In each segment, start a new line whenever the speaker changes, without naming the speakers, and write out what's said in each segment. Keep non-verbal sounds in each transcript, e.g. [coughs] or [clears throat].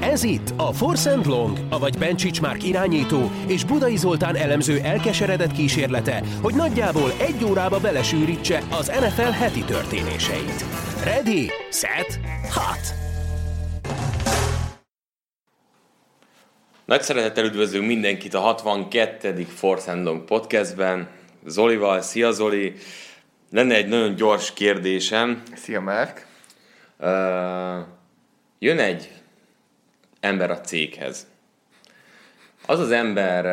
Ez itt a Force and Long, avagy Bencsics Márk irányító és Budai Zoltán elemző elkeseredett kísérlete, hogy nagyjából egy órába belesűrítse az NFL heti történéseit. Ready, set, hot!
Nagy szeretettel üdvözlünk mindenkit a 62. Force and Long podcastben. Zolival, szia Zoli! Lenne egy nagyon gyors kérdésem.
Szia, Márk!
Uh, jön egy ember a céghez. Az az ember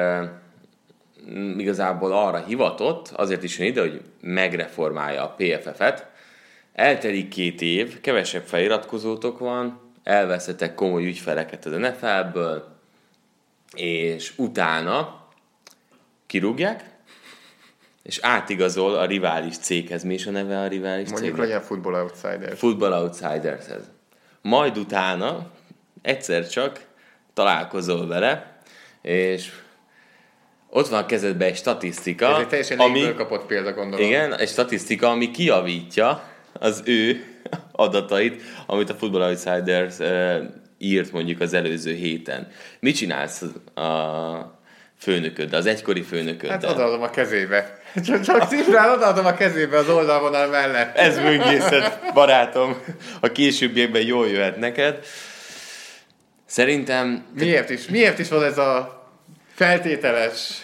igazából arra hivatott, azért is jön ide, hogy megreformálja a PFF-et. Eltelik két év, kevesebb feliratkozótok van, elveszettek komoly ügyfeleket az NFL-ből, és utána kirúgják, és átigazol a rivális céghez. Mi is a neve a rivális
Mondjuk
cégnek?
legyen Football Outsiders.
Football Outsidershez. Majd utána egyszer csak találkozol vele, és ott van a kezedben egy statisztika,
Ez egy teljesen
ami,
kapott példa, gondolom.
igen, egy statisztika, ami kiavítja az ő [laughs] adatait, amit a Football Outsiders írt mondjuk az előző héten. Mit csinálsz a főnököddel, az egykori főnököddel?
Hát odaadom a kezébe. [laughs] Csak, csak szimplán odaadom a kezébe az oldalvonal mellett.
Ez böngészet, barátom. A későbbiekben jól jöhet neked. Szerintem
Miért is? Miért is van ez a feltételes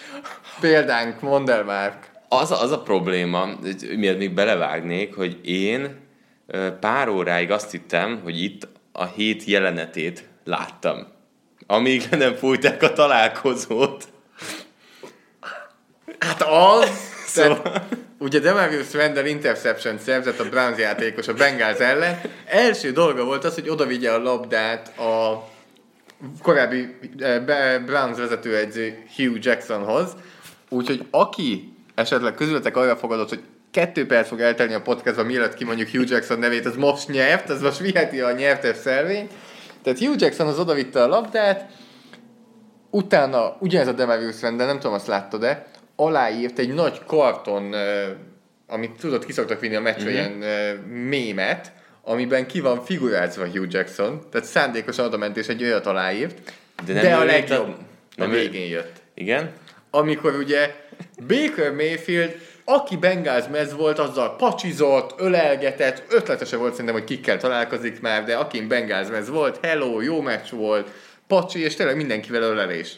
példánk? Mondd el már.
az a, az a probléma, miért még belevágnék, hogy én pár óráig azt hittem, hogy itt a hét jelenetét láttam. Amíg nem fújták a találkozót.
Hát az... [laughs]
Szóval-
Tehát, ugye Demarius Randall interception szerzett a Browns játékos a Bengals ellen. Első dolga volt az, hogy odavigye a labdát a korábbi eh, Browns vezetőedző Hugh Jacksonhoz. Úgyhogy aki esetleg közületek arra fogadott, hogy kettő perc fog eltelni a podcastban, mielőtt kimondjuk Hugh Jackson nevét, az most nyert, ez most viheti a nyertes szelvényt. Tehát Hugh Jackson az odavitte a labdát, utána ugyanez a Demarius Randall, nem tudom, azt láttad-e, aláírt egy nagy karton, eh, amit tudod, kiszoktak vinni a meccsre,
Mhm.
ilyen eh, mémet, amiben ki van figurázva Hugh Jackson, tehát szándékosan oda ment és egy olyat aláírt,
De nem
de a legjobb
a-
a
nem ő-
végén jött.
Igen?
Amikor ugye Baker Mayfield, aki Bengals mez volt, azzal pacsizott, ölelgetett, ötletese volt szerintem, hogy kikkel találkozik már, de akin Bengals mez volt, hello, jó meccs volt, pacsi, és tényleg mindenkivel ölelés.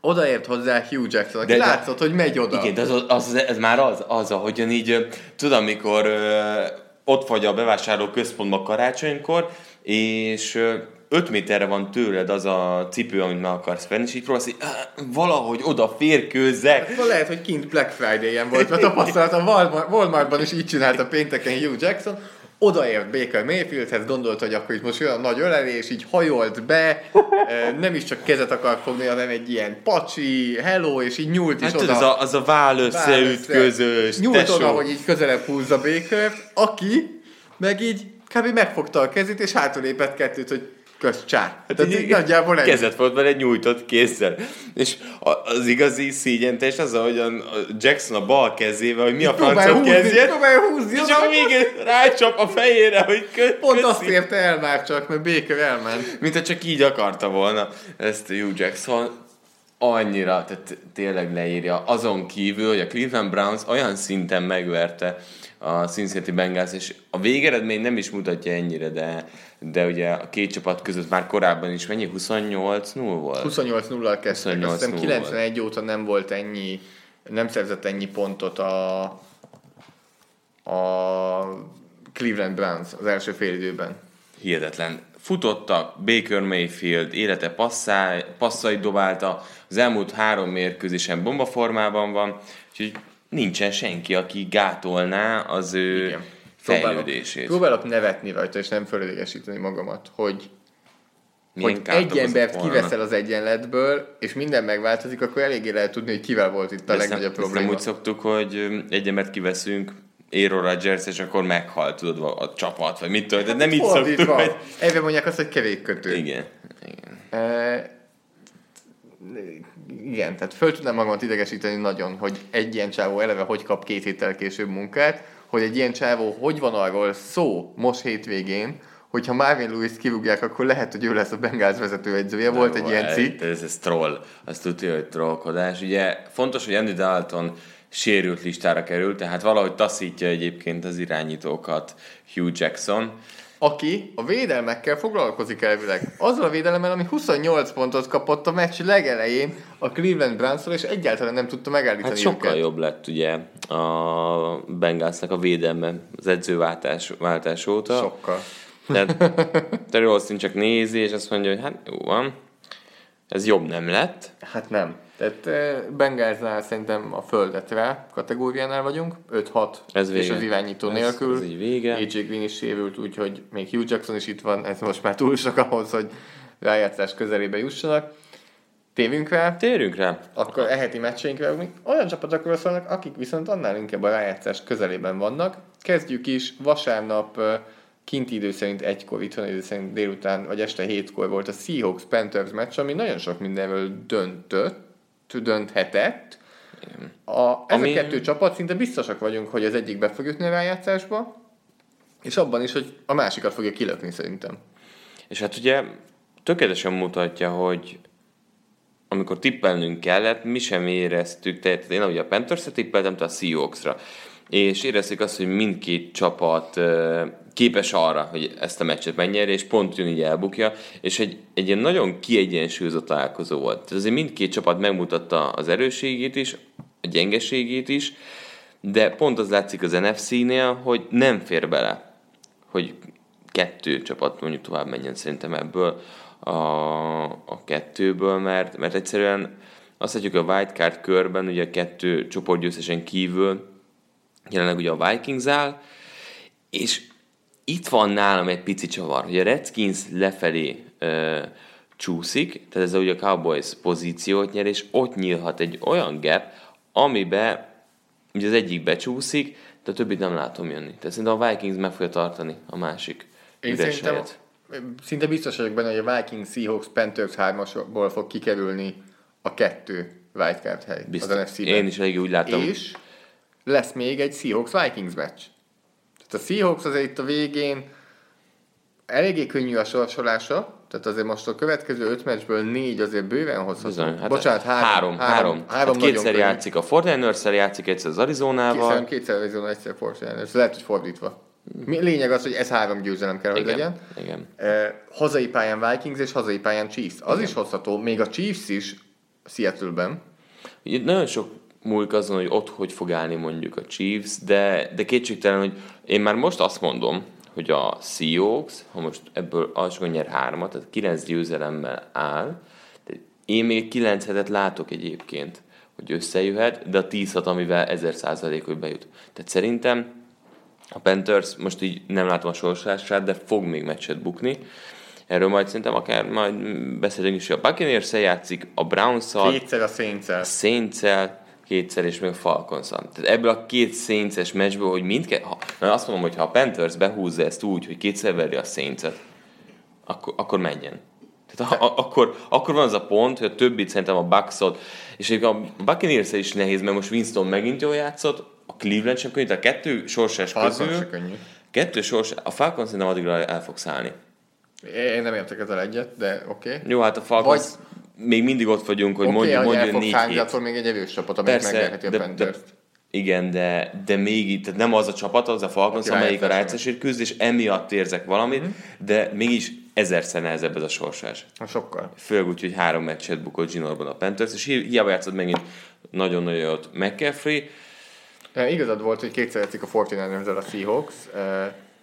Odaért hozzá Hugh Jackson, aki
De-
de,
de-
látszott, hogy megy oda.
Igen, de az, az, az, ez már az, az ahogyan így, tudom, amikor ö, ott vagy a bevásárló központban karácsonykor, és ö, 5 méterre van tőled az a cipő, amit meg akarsz venni, és így próbálsz, hogy "Ah, valahogy oda férkőzzek.
Szóval lehet, hogy kint Black Friday-en volt, mert tapasztalat a Walmart- Walmartban is így csinálta pénteken Hugh Jackson, odaért Baker Mayfieldhez, gondolt, hogy akkor itt most olyan nagy ölelés, így hajolt be, [laughs] nem is csak kezet akar fogni, hanem egy ilyen pacsi, hello, és így nyúlt is
Hát
oda.
tudod, az a, az a váll összeütközős,
Nyúlt
tesó.
oda, hogy így közelebb húzza Baker, aki meg így kb. megfogta a kezét, és hátralépett kettőt, hogy kösz csá. Hát Tehát így nagyjából ennyi.
Kezet volt vele nyújtott kézzel. És az igazi szígyentes az, ahogyan a Jackson a bal kezével, hogy mi a
húzni,
kezdjen,
próbálja húzni,
és a végén rácsap a fejére, hogy kö-
Pont
köszi.
azt érte el már csak, mert Baker elment.
Mint ha csak így akarta volna ezt a Hugh Jackson. Annyira, tehát tényleg leírja. Azon kívül, hogy a Cleveland Browns olyan szinten megverte a Cincinnati Bengals, és a végeredmény nem is mutatja ennyire, de, de ugye a két csapat között már korábban is mennyi? 28-0 volt?
28-0-al kezdtek.
28-0
Azt hiszem 91 óta nem volt ennyi, nem szerzett ennyi pontot a, a Cleveland Browns az első fél időben.
hihetetlen. Futottak, Baker Mayfield élete passzá, passzait dobálta, az elmúlt három mérkőzésen bombaformában van, úgyhogy nincsen senki, aki gátolná az ő
Igen.
Fejlődését.
próbálok nevetni rajta, és nem fölidegesíteni magamat, hogy,
Milyen
hogy egy embert
volna.
kiveszel az egyenletből, és minden megváltozik, akkor eléggé lehet tudni, hogy kivel volt itt a
nem,
legnagyobb
ezt nem
probléma.
úgy szoktuk, hogy egy embert kiveszünk, Aaron Rodgers, és akkor meghal, tudod, a, csapat, vagy mit tudod, de nem így szoktuk, hogy...
Ebben mondják azt, hogy kevékkötő.
Igen, igen.
E, igen, tehát föl tudnám magamat idegesíteni nagyon, hogy egy ilyen csávó eleve hogy kap két héttel később munkát, hogy egy ilyen csávó hogy van arról szó most hétvégén, hogyha Marvin Lewis kirúgják, akkor lehet, hogy ő lesz a Bengals vezetőedzője. Volt egy ilyen cikk.
Ez, ez troll. Azt tudja, hogy trollkodás. Ugye fontos, hogy Andy Dalton sérült listára került, tehát valahogy taszítja egyébként az irányítókat Hugh Jackson.
Aki a védelmekkel foglalkozik elvileg. Azzal a védelemmel, ami 28 pontot kapott a meccs legelején a Cleveland browns és egyáltalán nem tudta megállítani
Hát sokkal
őket.
jobb lett ugye a Bengalsnak a védelme az edzőváltás váltás óta.
Sokkal.
Tehát Terry Austin csak nézi, és azt mondja, hogy hát jó van, ez jobb nem lett.
Hát nem. Tehát eh, Bengalsnál szerintem a földet rá kategóriánál vagyunk, 5-6
Ez
és
vége.
az irányító
Ez-
nélkül.
ez így vége.
AJ Green is sérült, úgyhogy még Hugh Jackson is itt van, ez most már túl sok ahhoz, hogy rájátszás közelébe jussanak. Tévünk rá,
Térjünk rá.
akkor e heti meccseinkre olyan csapatokról szólnak, akik viszont annál inkább a rájátszás közelében vannak. Kezdjük is, vasárnap kinti idő szerint egykor, itthoni idő szerint délután, vagy este hétkor volt a Seahawks Panthers meccs, ami nagyon sok mindenről döntött, dönthetett. A, ez
Ami-
a kettő csapat szinte biztosak vagyunk, hogy az egyik be fog jutni a rájátszásba, és abban is, hogy a másikat fogja kilökni szerintem.
És hát ugye tökéletesen mutatja, hogy amikor tippelnünk kellett, mi sem éreztük, tehát én ugye a Panthers-re tippeltem, te a Seahawks-ra. És éreztük azt, hogy mindkét csapat képes arra, hogy ezt a meccset megnyerje, és pont jön így elbukja, és egy, egy ilyen nagyon kiegyensúlyozott találkozó volt. Tehát azért mindkét csapat megmutatta az erősségét is, a gyengeségét is, de pont az látszik az NFC-nél, hogy nem fér bele, hogy kettő csapat mondjuk tovább menjen szerintem ebből a, a kettőből, mert, mert egyszerűen azt látjuk a wildcard körben, ugye a kettő csoportgyőztesen kívül jelenleg ugye a Vikings áll, és itt van nálam egy pici csavar, hogy a Redskins lefelé ö, csúszik, tehát ez ugye a Cowboys pozíciót nyer, és ott nyílhat egy olyan gap, amibe ugye az egyik becsúszik, de a többit nem látom jönni. Tehát szerintem a Vikings meg fogja tartani a másik
Én szerintem
helyet.
szinte biztos vagyok benne, hogy a Vikings, Seahawks, Panthers 3-asból fog kikerülni a kettő wildcard hely
Biztos.
az NFC-ben.
Én is elég úgy látom.
És lesz még egy Seahawks-Vikings meccs. A Seahawks azért itt a végén eléggé könnyű a sorsolása, tehát azért most a következő öt meccsből négy azért bőven hozható.
Bizony, hát
Bocsánat, három.
három, három.
három
hát
nagyon
kétszer
könnyű.
játszik a 49 játszik egyszer az Arizonával.
Kétszer, kétszer Arizona, egyszer Fortnite, lehet, hogy fordítva. Lényeg az, hogy ez három győzelem kell, hogy
igen,
legyen.
igen.
Eh, hazai pályán Vikings és hazai pályán Chiefs. Az is hozható, még a Chiefs is Seattle-ben.
Nagyon sok múlik azon, hogy ott hogy fog állni mondjuk a Chiefs, de, de kétségtelen, hogy én már most azt mondom, hogy a Seahawks, ha most ebből alsóan nyer hármat, tehát kilenc győzelemmel áll, de én még kilenc hetet látok egyébként, hogy összejöhet, de a 10 hat, amivel 1000 százalék, hogy bejut. Tehát szerintem a Panthers most így nem látom a sorsását, de fog még meccset bukni. Erről majd szerintem akár majd beszélünk is, hogy a buccaneers játszik, a Browns-szal,
Kétszer a saints
a saints kétszer, és még a falcons Tehát ebből a két saints meccsből, hogy mindke... Ha, na azt mondom, hogy ha a Panthers behúzza ezt úgy, hogy kétszer veri a saints akkor, akkor menjen. Tehát a, a, akkor, akkor van az a pont, hogy a többit szerintem a Bucksot, és még a buccaneers is nehéz, mert most Winston megint jól játszott, a Cleveland sem könnyű, a kettő sorsás
Falcons
közül,
könnyű.
kettő sors, a Falcons szerintem addigra el fog szállni.
Én nem értek ezzel egyet, de oké. Okay.
Jó, hát a Falcons még mindig ott vagyunk, hogy
Oké,
mondjuk,
hogy
mondjuk négy hét.
attól még egy erős csapat, amelyik megverheti a
de, de,
Panthers-t.
igen, de, de még itt, tehát nem az a csapat, az a Falcons,
Aki
amelyik a rájátszásért küzd, és emiatt érzek valamit,
Mhm.
de mégis ezerszer nehezebb ez a sorsás.
Ha sokkal.
Főleg úgy, hogy három meccset bukott Ginorban a Panthers, és hi- hiába játszott megint nagyon-nagyon jót McCaffrey,
E, igazad volt, hogy kétszer játszik a 49 a Seahawks, e,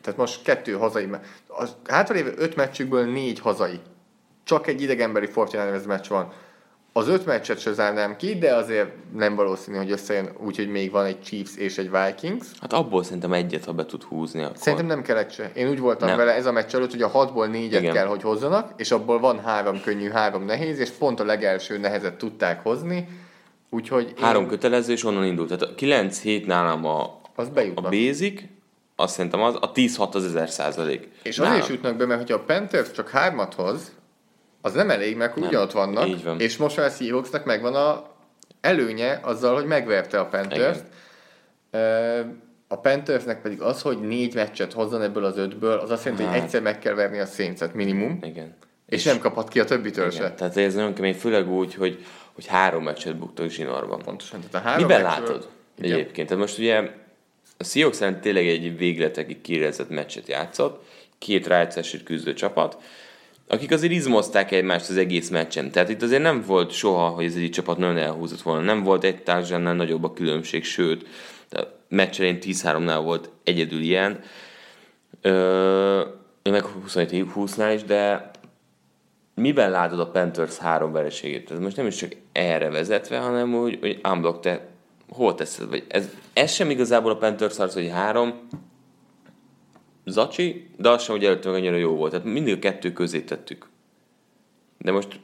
tehát most kettő hazai, me- a hátralévő öt meccsükből négy hazai. Csak egy idegenbeli 49 meccs van. Az öt meccset se zárnám ki, de azért nem valószínű, hogy összejön úgy, hogy még van egy Chiefs és egy Vikings.
hát abból szerintem egyet, ha be tud húzni, akkor...
Szerintem nem kell egy se. Én úgy voltam
Nem.
vele ez a meccs előtt, hogy a hatból négyet
Igen.
kell, hogy hozzanak, és abból van három könnyű, három nehéz, és pont a legelső nehezet tudták hozni. Úgyhogy én-
Három kötelező, és onnan indult. Tehát a 9 hét nálam a,
az
a basic, azt szerintem az, a 10-6 az 1000 százalék.
És azért is jutnak be, mert hogyha a Panthers csak hármat hoz, az nem elég, mert
Nem.
ugyanott vannak,
van.
és most már a Seahawksnak megvan a előnye azzal, hogy megverte a Panthers. a Panthersnek pedig az, hogy négy meccset hozzon ebből az ötből, az azt jelenti, hogy
Hát.
egyszer meg kell verni a Saints-et minimum,
Igen.
és nem kaphat ki a
Igen.
se.
Tehát ez nagyon kemény, főleg úgy, hogy, hogy három meccset buktak zsinórban.
Pontosan. Tehát a három
Miben
meccsről-
látod
Igen.
egyébként? Tehát most ugye a Seahawks tényleg egy végletekig kirezett meccset játszott, két rájátszásért küzdő csapat, akik azért izmozták egymást az egész meccsen. Tehát itt azért nem volt soha, hogy ez egy csapat nagyon elhúzott volna. Nem volt egy társadalmnál nagyobb a különbség, sőt, a meccs elején 10-3-nál volt egyedül ilyen, Ö, meg 27-20-nál is, de miben látod a Panthers három vereségét? Ez most nem is csak erre vezetve, hanem úgy, hogy unblock te hol teszed? Vagy ez, ez sem igazából a Panthers arc, hogy három zacsi, de az sem, hogy előtte meg annyira jó volt. Tehát mindig a kettő közé tettük. De most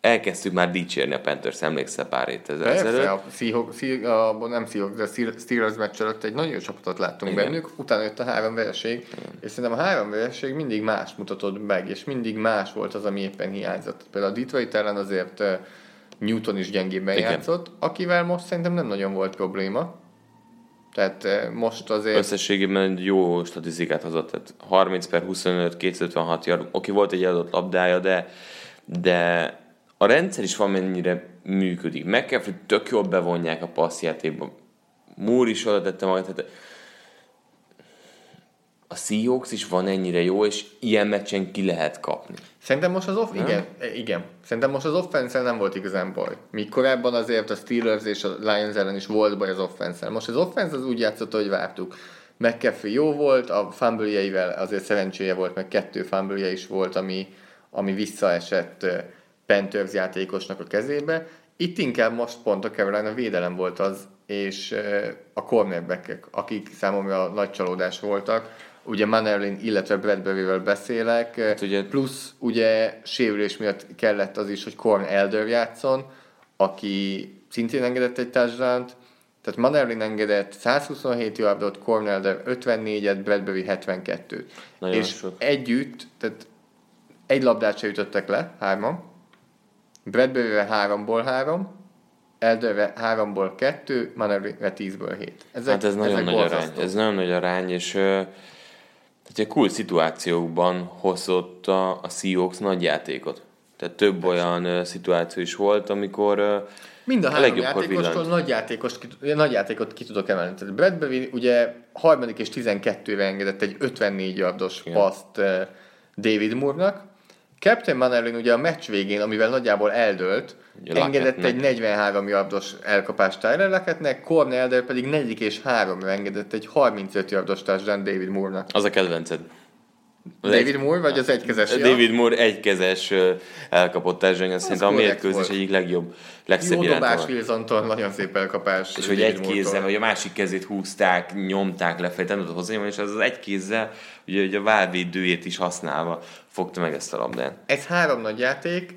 elkezdtük már dicsérni a Panthers, emlékszel pár
Persze,
ezelőtt.
a, Seahawks, Sea- a, nem Seahawks, de Steelers meccs előtt egy nagyon jó csapatot láttunk
Igen.
bennük, utána jött a három vereség, és szerintem a három vereség mindig más mutatott meg, és mindig más volt az, ami éppen hiányzott. Például a Detroit ellen azért Newton is gyengébben
Igen.
játszott, akivel most szerintem nem nagyon volt probléma. Tehát eh, most azért...
Összességében egy jó statisztikát hozott, tehát 30 per 25, 256 yard, oké, volt egy adott labdája, de, de a rendszer is valamennyire működik. Meg kell, hogy tök jól bevonják a passzjátékba. Moore is oda tette magát, tehát a Seahawks is van ennyire jó, és ilyen meccsen ki lehet kapni.
Szerintem most az off,
Nem?
igen, igen. Szerintem most az offense nem volt igazán baj. Míg korábban azért a Steelers és a Lions ellen is volt baj az offense Most az offense az úgy játszott, hogy vártuk. McCaffrey jó volt, a fumble azért szerencséje volt, meg kettő fumble is volt, ami, ami visszaesett Panthers játékosnak a kezébe. Itt inkább most pont a Carolina védelem volt az, és a cornerbackek, akik számomra nagy csalódás voltak. Ugye Mannerlin, illetve Bradbury-vel beszélek, hát
ugye-
plusz ugye sérülés miatt kellett az is, hogy Corn Elder játszon, aki szintén engedett egy touchdown tehát Mannerlin engedett 127 yardot, Corn Elder 54-et, Bradbury 72
Nagyon
és
sok.
együtt, tehát egy labdát se ütöttek le, hárman, Bradbury-re háromból három, Elderre háromból kettő, Mannerlinre tízből hét. Ezek,
hát ez nagyon
ezek
nagy arány.
borzasztók.
Ez nagyon nagy arány, és tehát egy cool szituációkban hozott a, a Seahawks nagy játékot. Tehát több olyan ö, szituáció is volt, amikor ö,
Mind a
a
három játékostól nagy, játékost, nagy játékot ki tudok emelni. Tehát Bradbury ugye harmadik és 12-re engedett egy 54 yardos paszt David Moore-nak. Captain Mannerlin ugye a meccs végén, amivel nagyjából eldőlt,
Ugye
engedett egy 43 yardos elkapást Tyler Lockettnek, Cornell Elder pedig negyedik és háromra engedett egy 35 yardos touchdown David Moore-nak.
az a kedvenced. Az
David
egy-
Moore vagy az egykezes?
David Moore egykezes elkapott társadalmi, szerintem a mérkőzés egyik legjobb, legszebb
Jó dobás Wilsontól, nagyon szép elkapás.
És hogy egy kézzel, vagy a másik kezét húzták, nyomták lefelé, nem tudott hozzányomni, és az az egy kézzel, ugye, ugye a válvédőjét is használva fogta meg ezt a labdát.
Ez három nagy játék,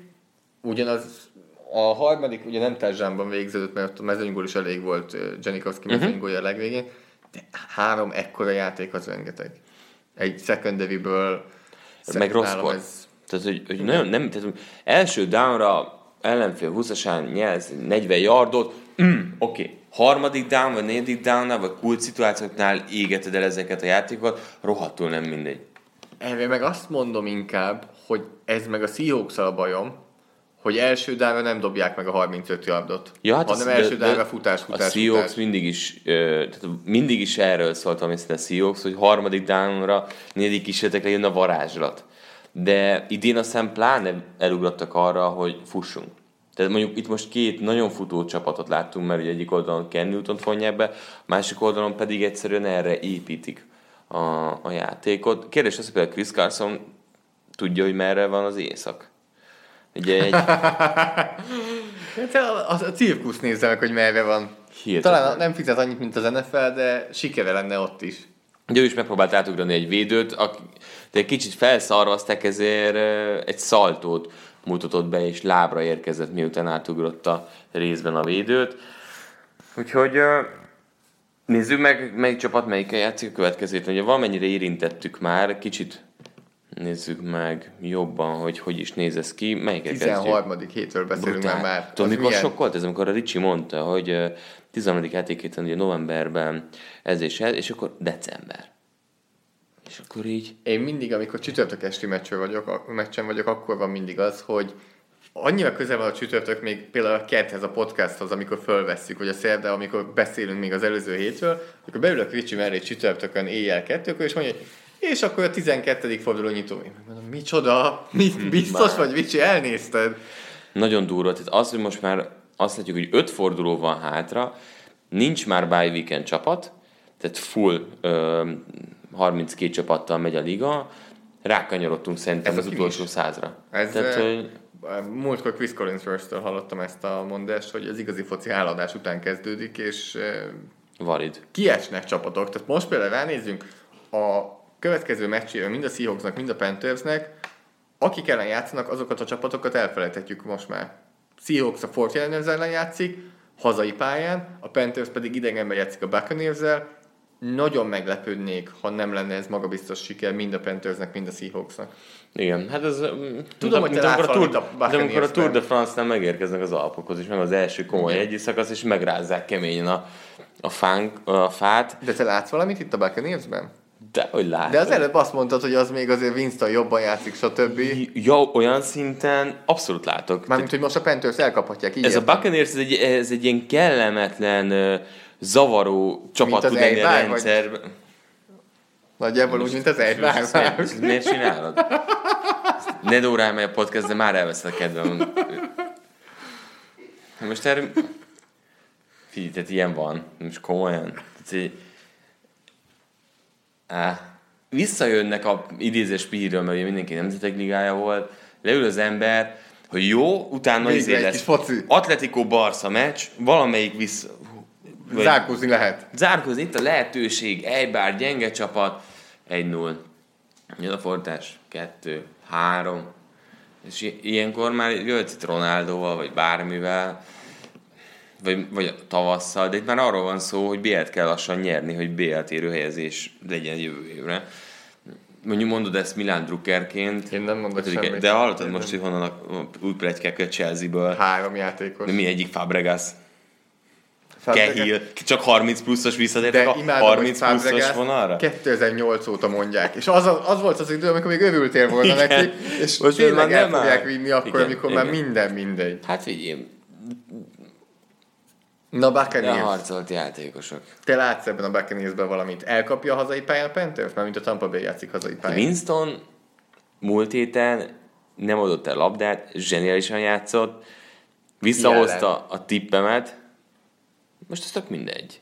ugyanaz a harmadik ugye nem társadalomban végződött, mert ott a mezőnygól is elég volt Janikowski
Mhm.
mezőnygólja a legvégén, de három ekkora játék az rengeteg. Egy secondary-ből
meg rossz
ez-
Tehát, hogy, hogy nagyon, nem, tehát első downra ellenfél 20-asán nyelsz 40 yardot, mm, oké. Okay. Harmadik down, vagy negyedik downnál, vagy kult szituációknál égeted el ezeket a játékokat, rohadtul nem mindegy.
Erre meg azt mondom inkább, hogy ez meg a seahawks a bajom, hogy első dávra nem dobják meg a 35 yardot,
Ja, hát
hanem
az-
első
de-
dávra futás, futás,
A Seahawks
futás.
mindig is, tehát mindig is erről szólt, ami a Seahawks, hogy harmadik downra, negyedik kísérletekre jön a varázslat. De idén aztán pláne elugrottak arra, hogy fussunk. Tehát mondjuk itt most két nagyon futó csapatot láttunk, mert ugye egyik oldalon Ken Newton fonják be, a másik oldalon pedig egyszerűen erre építik a, a játékot. Kérdés az, hogy például Chris Carson tudja, hogy merre van az éjszak. Ugye egy [laughs]
Hát a, a, a cirkusz nézze meg, hogy merre van.
Hihetetlen.
Talán nem fizet annyit, mint az NFL, de sikere lenne ott is.
Ugye ő is megpróbált átugrani egy védőt, aki, de egy kicsit felszarvazták, ezért egy szaltót mutatott be, és lábra érkezett, miután átugrotta részben a védőt. Úgyhogy nézzük meg, melyik csapat melyikkel játszik a következőt. Ugye valamennyire érintettük már, kicsit Nézzük meg jobban, hogy hogy is néz ez ki. Melyiket kezdjük?
13. hétről beszélünk már már.
Tudod,
Az
mikor
milyen?
sokkolt ez, amikor a Ricsi mondta, hogy ö, 13. játékhéten ugye novemberben ez és ez, és akkor december. És akkor így,
Én mindig, amikor csütörtök esti meccsről vagyok, a meccsen vagyok, akkor van mindig az, hogy annyira közel van a csütörtök még például a kedhez, a podcasthoz, amikor fölvesszük, vagy a szerda, amikor beszélünk még az előző hétről, akkor beülök Ricsi mellé csütörtökön éjjel kettőkor, és mondja, hogy és akkor a 12. forduló nyitó. Én mondom, micsoda? Mi, biztos vagy, Ricsi, elnézted?
nagyon durva. Tehát az, hogy most már azt látjuk, hogy öt forduló van hátra, nincs már bye weekend csapat, tehát full ö, 32 csapattal megy a liga, rákanyarodtunk szerintem
Ez
az utolsó
finish.
százra.
Ez,
tehát,
eh,
hogy
Múltkor Chris Collinsworth-től hallottam ezt a mondást, hogy az igazi foci háladás után kezdődik, és
valid.
kiesnek csapatok. Tehát most például ránézzünk, a következő meccsére mind a Seahawksnak, mind a Panthersnek, akik ellen játszanak, azokat a csapatokat elfelejthetjük most már. Seahawks a 49ers ellen játszik, hazai pályán, a Panthers pedig idegenben játszik a buccaneers Nagyon meglepődnék, ha nem lenne ez magabiztos siker mind a Panthersnek, mind a Seahawksnak.
Igen, hát ez...
Tudom, hogy te látsz
amikor a, Tour,
a
de amikor a. Tour de France-nál megérkeznek az Alpokhoz, és meg az első komoly egyik szakasz, és megrázzák keményen a, a, fánk, a fát,
De te látsz valamit itt a Buccaneers-ben?
de hogy látod.
De az előbb azt mondtad, hogy az még azért Winston jobban játszik, stb.
Ja, olyan szinten abszolút látok.
Mármint, hogy most a Panthers elkaphatják. Így
Ez a
értem.
Buccaneers, ez egy, ez egy ilyen kellemetlen, zavaró csapat tud lenni a
Eibar, vagy- Nagyjából úgy, mint az egy
Most ezt miért- ezt miért csinálod? Ne dórálj meg a podcast, de már elveszed a kedvem. Most erről... Figyelj, tehát ilyen van. Most komolyan. Tehát, így... Á, visszajönnek a idézés píről, mert ugye mindenki nemzetek ligája volt, leül az ember, hogy jó, utána
Végre
izé lesz. Atletico Barca meccs, valamelyik vissza... vagy-
Zárkózni lehet.
Zárkózni itt a lehetőség, egy bár gyenge csapat, 1-0. Jön a fordítás, 2, 3. És ilyenkor már jöhet itt Ronaldoval, vagy bármivel, vagy, vagy tavasszal, de itt már arról van szó, hogy BL-t kell lassan nyerni, hogy BL térő helyezés legyen jövő évre. Mondjuk mondod ezt Milán Druckerként,
Én nem mondok
ötödik-
semmit.
de hallottad most, hogy honnan a, új plegykák a Chelsea-ből,
Három játékos.
de mi egyik Fabregas- Cahill, csak 30 pluszos visszatértek a
imádom,
30
hogy
pluszos vonalra?
2008 óta mondják. És az, az volt az idő, amikor még örültél volna
Igen.
neki, és
Most
tényleg
már
el
nem
fogják vinni akkor,
Igen,
amikor már
igen.
minden mindegy.
Hát figyelj,
Na, Buccaneers.
harcolt játékosok.
Te látsz ebben a Buccaneersben valamit? Elkapja a hazai pályán a Panthers? Mert mint a Tampa Bay játszik hazai pályán.
Winston múlt héten nem adott el labdát, zseniálisan játszott, visszahozta a tippemet, most ez tök mindegy.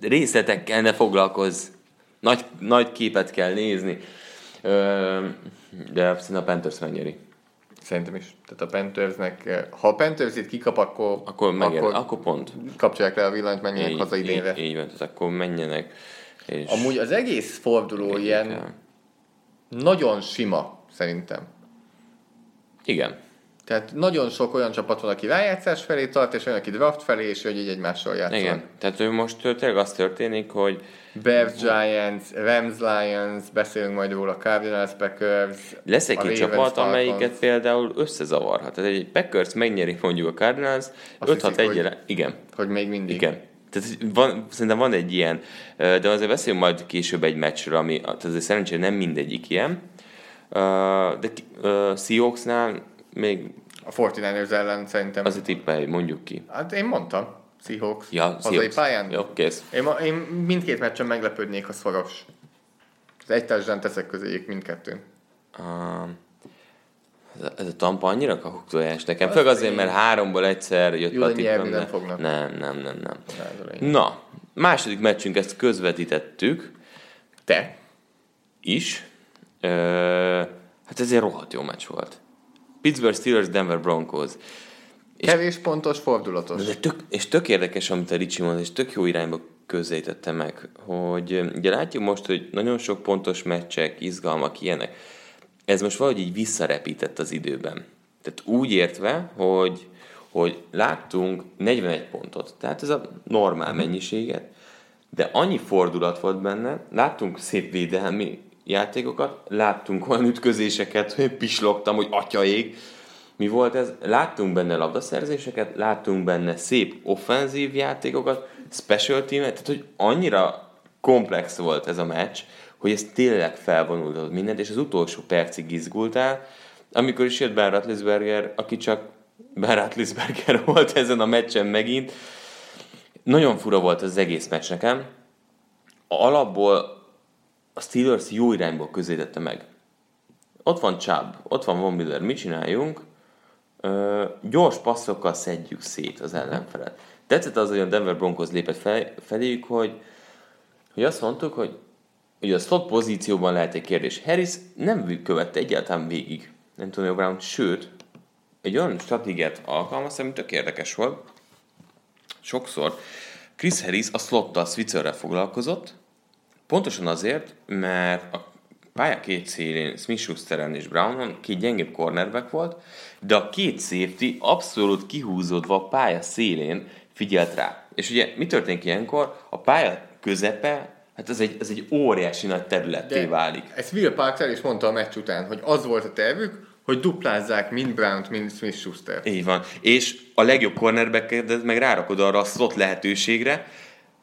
Részletekkel ne foglalkozz, nagy, nagy képet kell nézni, Ö, de szerintem a Panthers megnyeri.
Szerintem is. Tehát a Panthersnek, ha a Panthers itt kikap, akkor,
Akkor, megér,
akkor
akkor pont.
kapcsolják le a villanyt, menjenek
Így,
haza idénre.
így, így van, tehát akkor menjenek. És
Amúgy az egész forduló ilyen
kell.
nagyon sima, szerintem.
Igen.
Tehát nagyon sok olyan csapat van, aki rájátszás felé tart, és olyan, aki draft felé, és hogy így egymással játszanak.
Igen. Tehát ő most tényleg az történik, hogy
Bears, Giants, Rams, Lions, beszélünk majd róla, Cardinals, Packers,
lesz egy két csapat,
Falcons.
amelyiket például összezavarhat. Tehát egy Packers megnyeri mondjuk a Cardinals,
Azt
5 6
hiszik,
1
hogy-
Igen.
Hogy még mindig.
Igen. Tehát van, szerintem van egy ilyen, de azért beszélünk majd később egy meccsről, ami tehát azért szerencsére nem mindegyik ilyen. De Seahawksnál még
A 49ers ellen szerintem.
azért tippelj, mondjuk ki.
Hát én mondtam, Seahawks.
Ja,
Hazai
Seahawks.
pályán.
Jó, kész.
Én, én mindkét meccsen meglepődnék, ha szoros. Az egy társadalán teszek közéjük mindkettőn.
Um, ez a- a Tampa annyira kakuktojás nekem. Főleg azért, mert háromból egyszer jött
Jó,
a tippem,
nem fognak.
Nem, nem, nem, nem.
A.
Na, második meccsünk, ezt közvetítettük
Te?
is. Ö, hát ez egy rohadt jó meccs volt. Pittsburgh Steelers, Denver Broncos.
Kevés pontos, fordulatos.
De tök, és tök érdekes, amit a Ricsi mond, és tök jó irányba közelítette meg, hogy ugye látjuk most, hogy nagyon sok pontos meccsek, izgalmak, ilyenek. Ez most valahogy így visszarepített az időben. Tehát úgy értve, hogy, hogy láttunk 41 pontot, tehát ez a normál mennyiséget, de annyi fordulat volt benne, láttunk szép védelmi játékokat, láttunk olyan ütközéseket, hogy pislogtam, hogy atyaég. Mi volt ez? Láttunk benne labdaszerzéseket, láttunk benne szép offenzív játékokat, special teamet, tehát hogy annyira komplex volt ez a meccs, hogy ez tényleg felvonult mindent, és az utolsó percig izgultál, amikor is jött Ben Ratlisberger, aki csak Ben Ratlisberger [laughs] volt ezen a meccsen megint. Nagyon fura volt az egész meccs nekem. Alapból a Steelers jó irányból közelítette meg. Ott van Chubb, ott van Von Miller, mit csináljunk? Ö, gyors passzokkal szedjük szét az ellenfelet. Tetszett az, hogy a Denver Broncos lépett fel, feléjük, hogy, hogy azt mondtuk, hogy ugye a slot pozícióban lehet egy kérdés. Harris nem követte egyáltalán végig Antonio Brown, sőt, egy olyan stratégiát alkalmazta, ami tök érdekes volt. Sokszor Chris Harris a slottal, switcherrel foglalkozott, pontosan azért, mert a pálya két szélén, Smith Schusteren és Brownon két gyengébb cornerback volt, de a két safety abszolút kihúzódva a pálya szélén figyelt rá. És ugye mi történik ilyenkor? A pálya közepe Hát ez egy, ez egy óriási nagy területté De válik.
Ezt Will Parks el is mondta a meccs után, hogy az volt a tervük, hogy duplázzák mind Brown-t, mind Smith-Schuster.
Így van. És a legjobb cornerback meg rárakod arra a slot lehetőségre,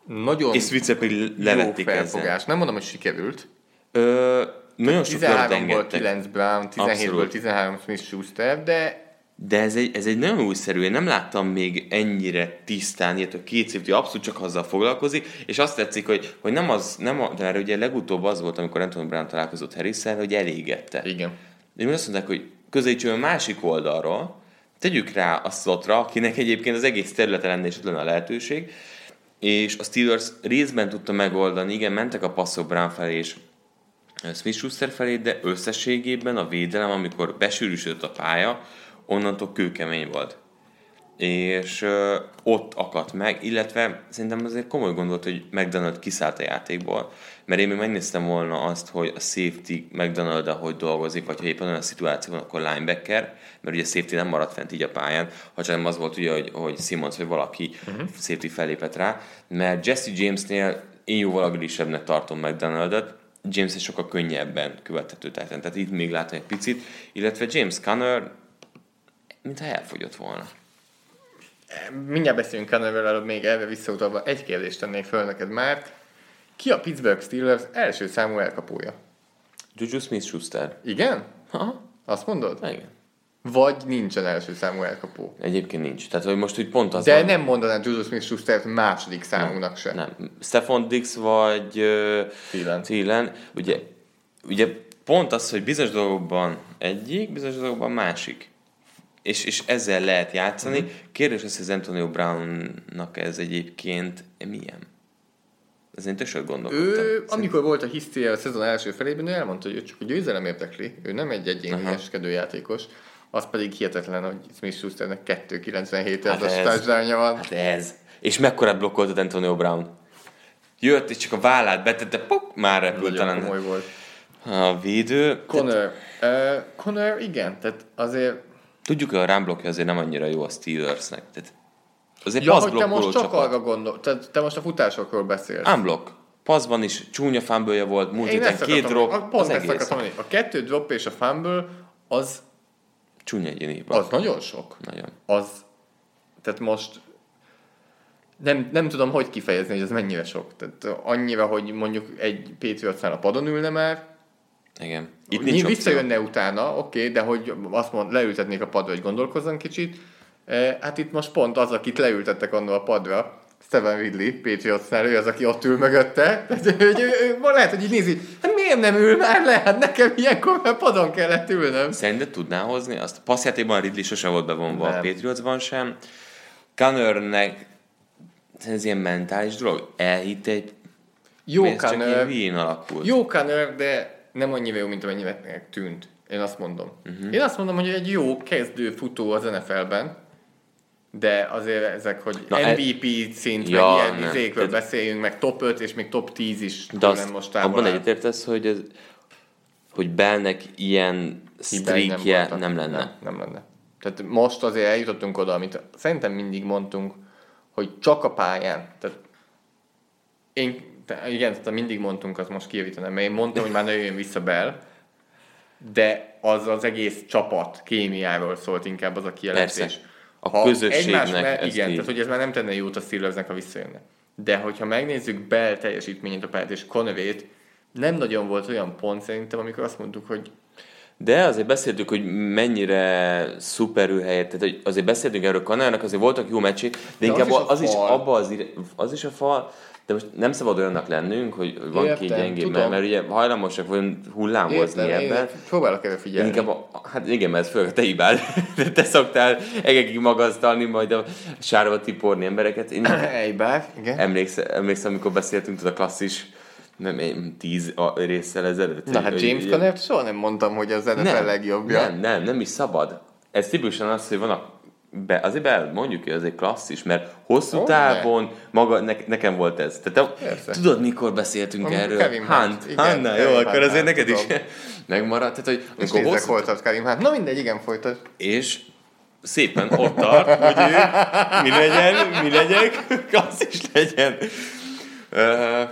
nagyon
és Switzer pedig levették
jó felfogás. Ezzel. Nem mondom, hogy sikerült.
Ö, nagyon sok
13-ból 9 Brown, 17-ből 13 Smith-Schuster, de
de ez egy, ez egy nagyon újszerű, én nem láttam még ennyire tisztán, ilyet, hogy két safety abszolút csak azzal foglalkozik, és azt tetszik, hogy, hogy nem az, nem a, de erre ugye legutóbb az volt, amikor Anthony Brown találkozott harris hogy elégette.
Igen.
És mi azt mondták, hogy közelítsünk a másik oldalról, tegyük rá a slotra, akinek egyébként az egész területe lenne és lenne a lehetőség, és a Steelers részben tudta megoldani, igen, mentek a passzok Brown felé és Smith-Schuster felé, de összességében a védelem, amikor besűrűsödött a pálya, onnantól kőkemény volt. És ö, ott akadt meg, illetve szerintem azért komoly gondolt, hogy McDonald kiszállt a játékból, mert én még megnéztem volna azt, hogy a safety McDonald ahogy dolgozik, vagy ha éppen olyan szituáció van, akkor linebacker, mert ugye a safety nem maradt fent így a pályán, ha csak nem az volt ugye, hogy, hogy Simmons vagy valaki uh-huh. safety felépett rá, mert Jesse Jamesnél én jóval agilisebbnek tartom McDonaldot, James is sokkal könnyebben követhető tehát itt még látom egy picit, illetve James Conner mintha elfogyott volna.
Mindjárt beszélünk Connerről előbb még erre visszautalva. Egy kérdést tennék föl neked már. Ki a Pittsburgh Steelers első számú elkapója?
Juju Smith-Schuster.
Igen?
Ha?
Azt mondod?
Igen.
Vagy nincsen első számú elkapó?
Egyébként nincs. Tehát, hogy most úgy pont az
De van... nem mondaná Juju Smith-Schuster második számúnak sem.
Nem. Stefan Dix vagy uh, Thielen. Ugye, ugye pont az, hogy bizonyos dolgokban egyik, bizonyos dolgokban másik és, és ezzel lehet játszani. Uh-huh. Kérdés az, hogy az Antonio Brownnak ez egyébként milyen? Ez én többször gondolkodtam.
Ő, Szerint... amikor volt a hisztéria a szezon első felében, ő elmondta, hogy ő csak a győzelem érdekli. Ő nem egy egyénieskedő játékos. Az pedig hihetetlen, hogy Smith Schusternek 297 hát az a van.
Hát ez. És mekkora blokkolt Antonio Brown? Jött, és csak a vállát betette, pok, már repült talán.
volt.
A védő.
Connor. Tehát... Uh, Connor, igen. Tehát azért
Tudjuk, hogy a rámblokja azért nem annyira jó a Steelersnek. Tehát
azért ja, hogy te most csak arra gondol, te, te most a futásokról beszélsz.
Unblock. Paszban is csúnya fumble volt, múlt héten két drop, a,
pont az egész. A kettő drop és a fumble az
csúnya egyéni.
Az nagyon sok.
Nagyon.
Az, tehát most nem, nem tudom, hogy kifejezni, hogy ez mennyire sok. Tehát annyira, hogy mondjuk egy Patriotsnál a padon ülne már,
igen.
Itt nincs visszajönne opció. utána, oké, okay, de hogy azt mond, leültetnék a padra, hogy gondolkozzon kicsit. E, hát itt most pont az, akit leültettek annól a padra, Steven Ridley, Patriotsnál, ő az, aki ott ül mögötte. Hogy, ő, ő, lehet, hogy így nézi, hát miért nem ül már le? Hát nekem ilyenkor már padon kellett ülnöm.
Szerinted tudná hozni azt? A passzjátékban Ridley sose volt bevonva, nem. a Patriotsban sem. Connornek ez ilyen mentális dolog. Elhitte egy
jó
alakult.
Jó Connor, de nem annyira jó, mint amennyire tűnt. Én azt mondom. Uh-huh. Én azt mondom, hogy egy jó kezdő futó az NFL-ben, de azért ezek, hogy Na, MVP e... szint, ja, meg ilyen izékről Te... beszéljünk, meg top 5 és még top 10 is
de azt, most abban egyetértesz, hogy, ez, hogy Bellnek ilyen streakje nem, nem lenne. Nem,
nem lenne. Tehát most azért eljutottunk oda, amit szerintem mindig mondtunk, hogy csak a pályán. Tehát én te, igen, tehát mindig mondtunk, az most kijavítanám, mert én mondtam, hogy már ne jöjjön vissza Bell, de az az egész csapat kémiáról szólt inkább az a kijelentés.
Persze. A
Ha
közösségnek
egymás Igen,
így-
tehát hogy ez már nem tenne jót a Steelersnek, ha visszajönne. De hogyha megnézzük Bell teljesítményét a pályát és Conway-t, nem nagyon volt olyan pont szerintem, amikor azt mondtuk, hogy
De azért beszéltük, hogy mennyire szuperül helyett, tehát hogy azért beszéltünk erről Kanárnak, azért voltak jó meccsik, de,
De
inkább
az is a
az is, abba az, ire- az is a fal, de most nem szabad olyannak lennünk, hogy van
Értem,
két gyengébb,
tudom.
mert, mert ugye hajlamosak vagyunk hullámozni
értem,
ebben.
én próbálok erre figyelni.
Inkább, a, hát igen, mert ez főleg te hibád. [laughs] Te szoktál egekig magasztalni, majd a sárba tiporni embereket. Én [coughs]
Egybár, igen.
emlékszem, emlékszem, amikor beszéltünk tudod, a klasszis nem, én tíz a- résszel ezelőtt.
Na hát James Conner soha nem mondtam, hogy az NFL legjobbja.
nem, nem, nem is szabad. Ez tipikusan az, hogy van a be, azért be, mondjuk, hogy ez egy klasszis, mert hosszú
Ó,
távon maga, ne, nekem volt ez. Tehát te, tudod, mikor beszéltünk
Amikor
erről?
Kevin Hunt,
Hunt,
igen,
Hanna, jó,
Kevin
akkor azért
Hunt,
neked is
tudom. [laughs]
megmaradt. Tehát, hogy
És
amikor hosszú,
hol tart Karim Hunt. Na mindegy, igen, folytasd.
és szépen ott tart, [laughs] hogy ő mi legyen, mi legyek, [laughs] klasszis legyen. Uh,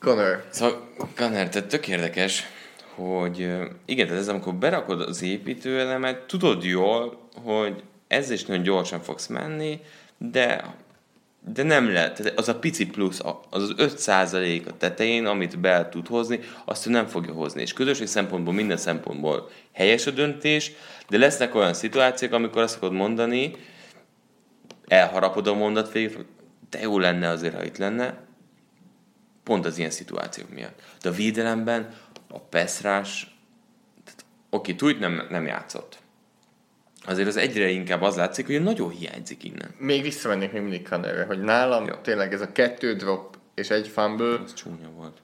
Connor.
Szóval, Kanner, tehát tök érdekes, hogy igen, tehát ez amikor berakod az építőelemet, tudod jól, hogy ez is nagyon gyorsan fogsz menni, de de nem lehet, tehát az a pici plusz, az az 5 százalék a tetején, amit be tud hozni, azt ő nem fogja hozni. És közösség szempontból, minden szempontból helyes a döntés, de lesznek olyan szituációk, amikor azt fogod mondani, elharapod a mondat végig, de jó lenne azért, ha itt lenne, pont az ilyen szituációk miatt. De a védelemben a Peszrás, oké, Tújt nem, nem játszott. Azért az egyre inkább az látszik, hogy nagyon hiányzik innen.
Még visszamennék még mindig Connorre, hogy nálam
Jó.
tényleg ez a kettő drop és egy fumble,
Ez csúnya volt.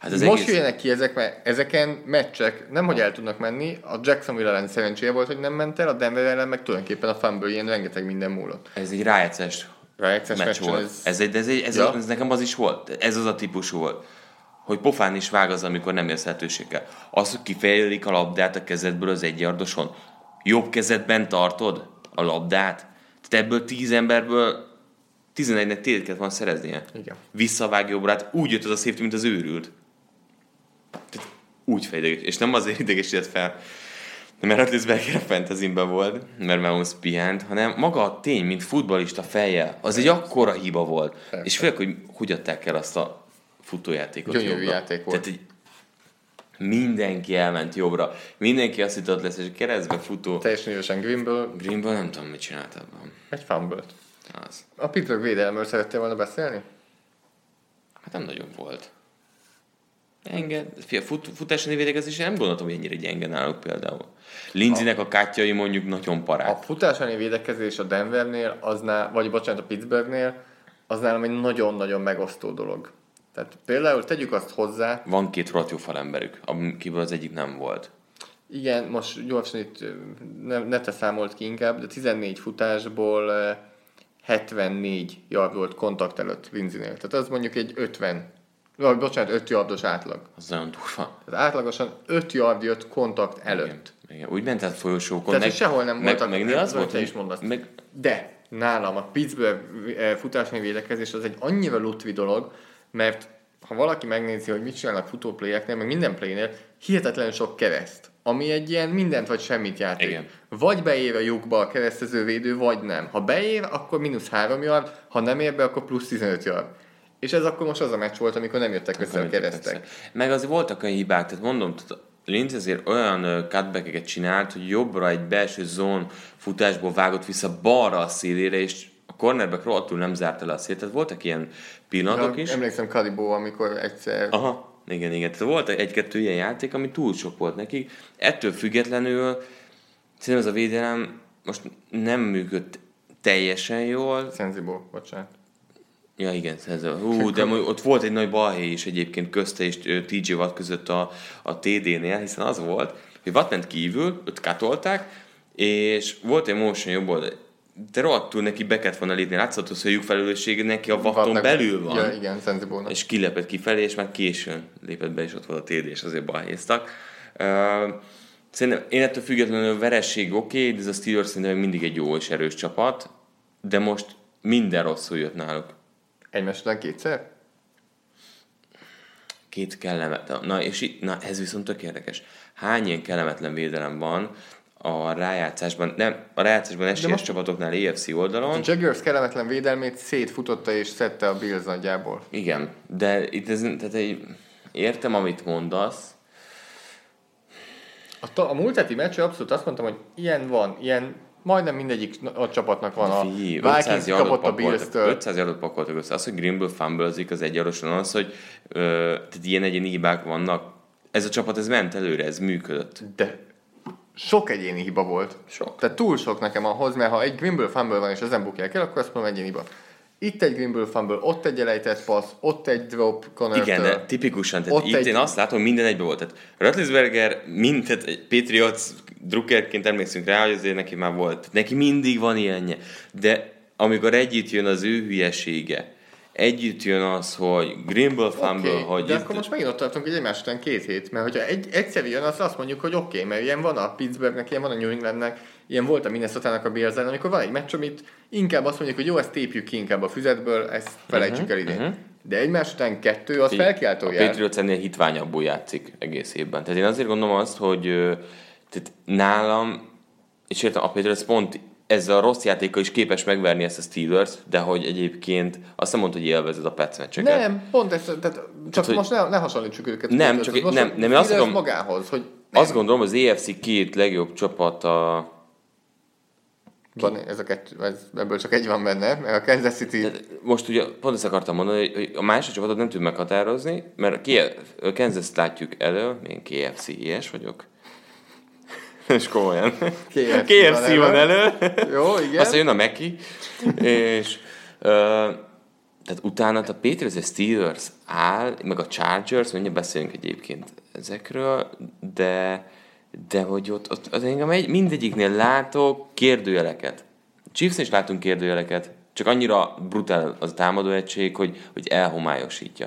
Hát az
Most
egész...
jöjjenek ki ezek, mert ezeken meccsek nem, hogy el tudnak menni. A Jacksonville ellen szerencséje volt, hogy nem ment el, a Denver ellen meg tulajdonképpen a fumble ilyen rengeteg minden múlott.
Ez egy rájátszás meccs volt.
ez-
Ez, egy, ez, egy, ez,
Ja.
ez, nekem az is volt. Ez az a típusú volt. Hogy pofán is vág az, amikor nem érsz lehetőséggel. Az, hogy kifejlik a labdát a kezedből az egyardoson. Jobb kezedben tartod a labdát. Tehát ebből tíz emberből 11-nek tétket van szereznie.
Igen.
Visszavág jobbrát, úgy jött az a safety, mint az őrült. Tehát úgy fejdeges. És nem azért idegesített fel, mert Ratlisberger a fantasyben volt, mert Mahomes pihent, hanem maga a tény, mint futbalista feje, az egy akkora hiba volt.
Persze.
És főleg, hogy hogy adták el azt a futójátékot
Gyönyörű
jobbra.
játék volt.
Tehát, hogy mindenki elment jobbra. Mindenki azt hitt, ott lesz, és keresztbe futó.
Teljesen ügyesen Greenből
Greenből nem tudom, mit csinált abban.
egy fumble
Az.
A Pittsburgh védelemről szerettél volna beszélni?
Hát nem nagyon volt. Gyenge. Fia, fut, futási védekezés, én nem gondoltam, hogy ennyire gyenge náluk például. Lindsaynek a kátjai mondjuk nagyon
A
parák.
futás elleni védekezés a Denvernél, aznál, vagy bocsánat, a Pittsburghnél, az nálam egy nagyon-nagyon megosztó dolog. Tehát például tegyük azt hozzá,
Van két rohadt jó falemberük, akiből az egyik nem volt.
Igen, most gyorsan itt ne, ne te számolt ki inkább, de 14 futásból ö, 74 yard volt kontakt előtt Lindsaynél. Tehát az mondjuk egy 50, vagy bocsánat, 5 yardos átlag.
Az nagyon durva.
Tehát átlagosan 5 yard jött kontakt előtt.
Igen. Igen. Úgy ment át folyosókon.
Tehát, hogy sehol nem
meg,
voltak-
Meg, meg az volt,
te is mondasz.
Meg,
De nálam a Pittsburgh eh, futásnyi védekezés az egy annyira lutvi dolog, mert ha valaki megnézi, hogy mit csinálnak futóplayeknél, meg minden playnél, hihetetlen sok kereszt, ami egy ilyen mindent vagy semmit játék.
Igen.
Vagy beér a lyukba a keresztező védő, vagy nem. Ha beér, akkor mínusz 3 yard, ha nem ér be, akkor plusz 15 yard. És ez akkor most az a meccs volt, amikor nem jöttek össze a keresztek.
persze. Meg azért voltak olyan hibák, tehát mondom, tehát Linz azért olyan cutbackeket csinált, hogy jobbra egy belső zón futásból vágott vissza balra a szélére, és cornerback rohadtul nem zárta le a szélt. Tehát voltak ilyen pillanatok is.
Emlékszem Kadibó, amikor egyszer
Aha, igen, igen. Tehát volt egy-kettő ilyen játék, ami túl sok volt neki. Ettől függetlenül szerintem ez a védelem most nem működt teljesen jól.
Szenzibó, bocsánat.
Ja, igen, ez a, hú, de ott volt egy nagy balhé is egyébként közte és TJ Watt között a, a TD-nél, hiszen az volt, hogy Watt ment kívül, őt katolták, és volt egy motion jobb oldal, de rohadtul neki be kellett volna lépni. Látszott, hogy a lyukfelelősség neki a watton
Wattnak-
belül van.
Ja, igen, Szenzibónak.
És kilepett kifelé, és már későn lépett be, és ott volt a TD, és azért balhéztak. Uh, szerintem én ettől függetlenül a veresség oké, okay, de ez a Steelers szerintem mindig egy jó és erős csapat, de most minden rosszul jött náluk.
Egymás után kétszer?
két kellemetlen, na és itt, na ez viszont tök érdekes. Hány ilyen kellemetlen védelem van a rájátszásban, nem, a rájátszásban esélyes most... csapatoknál EFC oldalon.
A Jaguars kellemetlen védelmét szétfutotta és szedte a Bills nagyjából.
Igen, de itt ez, tehát egy, értem, amit mondasz,
a, ta, a múlt heti meccsre abszolút azt mondtam, hogy ilyen van, ilyen majdnem mindegyik a csapatnak van. A
Vikings kapott a Bills-től. 500 yardot pakoltak össze. Az, hogy Greenville fumblezik az egyaroson, az, hogy ö, tehát ilyen egyéni hibák vannak. Ez a csapat, ez ment előre, ez működött.
De sok egyéni hiba volt.
Sok.
Tehát túl sok nekem ahhoz, mert ha egy Greenville fumble van és ezen bukják el, akkor azt mondom egyéni hiba. Itt egy Greenville fumble, ott egy elejtett passz, ott egy drop
connor Igen, de tipikusan, tehát ott itt egy... én azt látom, hogy minden egybe volt. Tehát Ratlisberger, mint tehát egy Patriots drukkerként emlékszünk rá, hogy azért neki már volt. Neki mindig van ilyenje. De amikor együtt jön az ő hülyesége, együtt jön az, hogy Greenville fumble, okay, hogy...
De itt... akkor most megint ott tartunk, hogy egymás után két hét, mert hogyha egy, egyszer jön, az azt mondjuk, hogy oké, okay, mert ilyen van a Pittsburghnek, ilyen van a New Englandnek, ilyen volt a Minnesota-nak a Bears amikor van egy meccs, amit inkább azt mondjuk, hogy jó, ezt tépjük ki inkább a füzetből, ezt felejtsük uh-huh, el idén. Uh-huh. De egymás után kettő, az felkiáltó
A Patriots ennél hitványabbul játszik egész évben. Tehát én azért gondolom azt, hogy tehát nálam, és értem, a Patriots pont ezzel a rossz játéka is képes megverni ezt a Steelers, de hogy egyébként azt nem mondta, hogy élvezed a Pets meccseket.
Nem, pont ez, tehát csak tehát, most ne, ne hasonlítsuk őket.
Nem, csak most nem, nem, azt gondolom,
magához, hogy nem.
azt gondolom, az EFC két legjobb csapat a
van, ez a kettő, ez, ebből csak egy van benne, mert a Kansas City... De
most ugye pont ezt akartam mondani, hogy a másik csapatot nem tud meghatározni, mert a Kansas látjuk elő, én KFC ilyes vagyok, [laughs] és komolyan. KFC, KFC van, elő.
Jó, igen.
Aztán jön a Meki, és uh, tehát utána a Patriots, a Steelers áll, meg a Chargers, mindjárt beszélünk egyébként ezekről, de de hogy ott, ott az engem egy, mindegyiknél látok kérdőjeleket. Chiefs is látunk kérdőjeleket, csak annyira brutál az támadó egység, hogy, hogy elhomályosítja.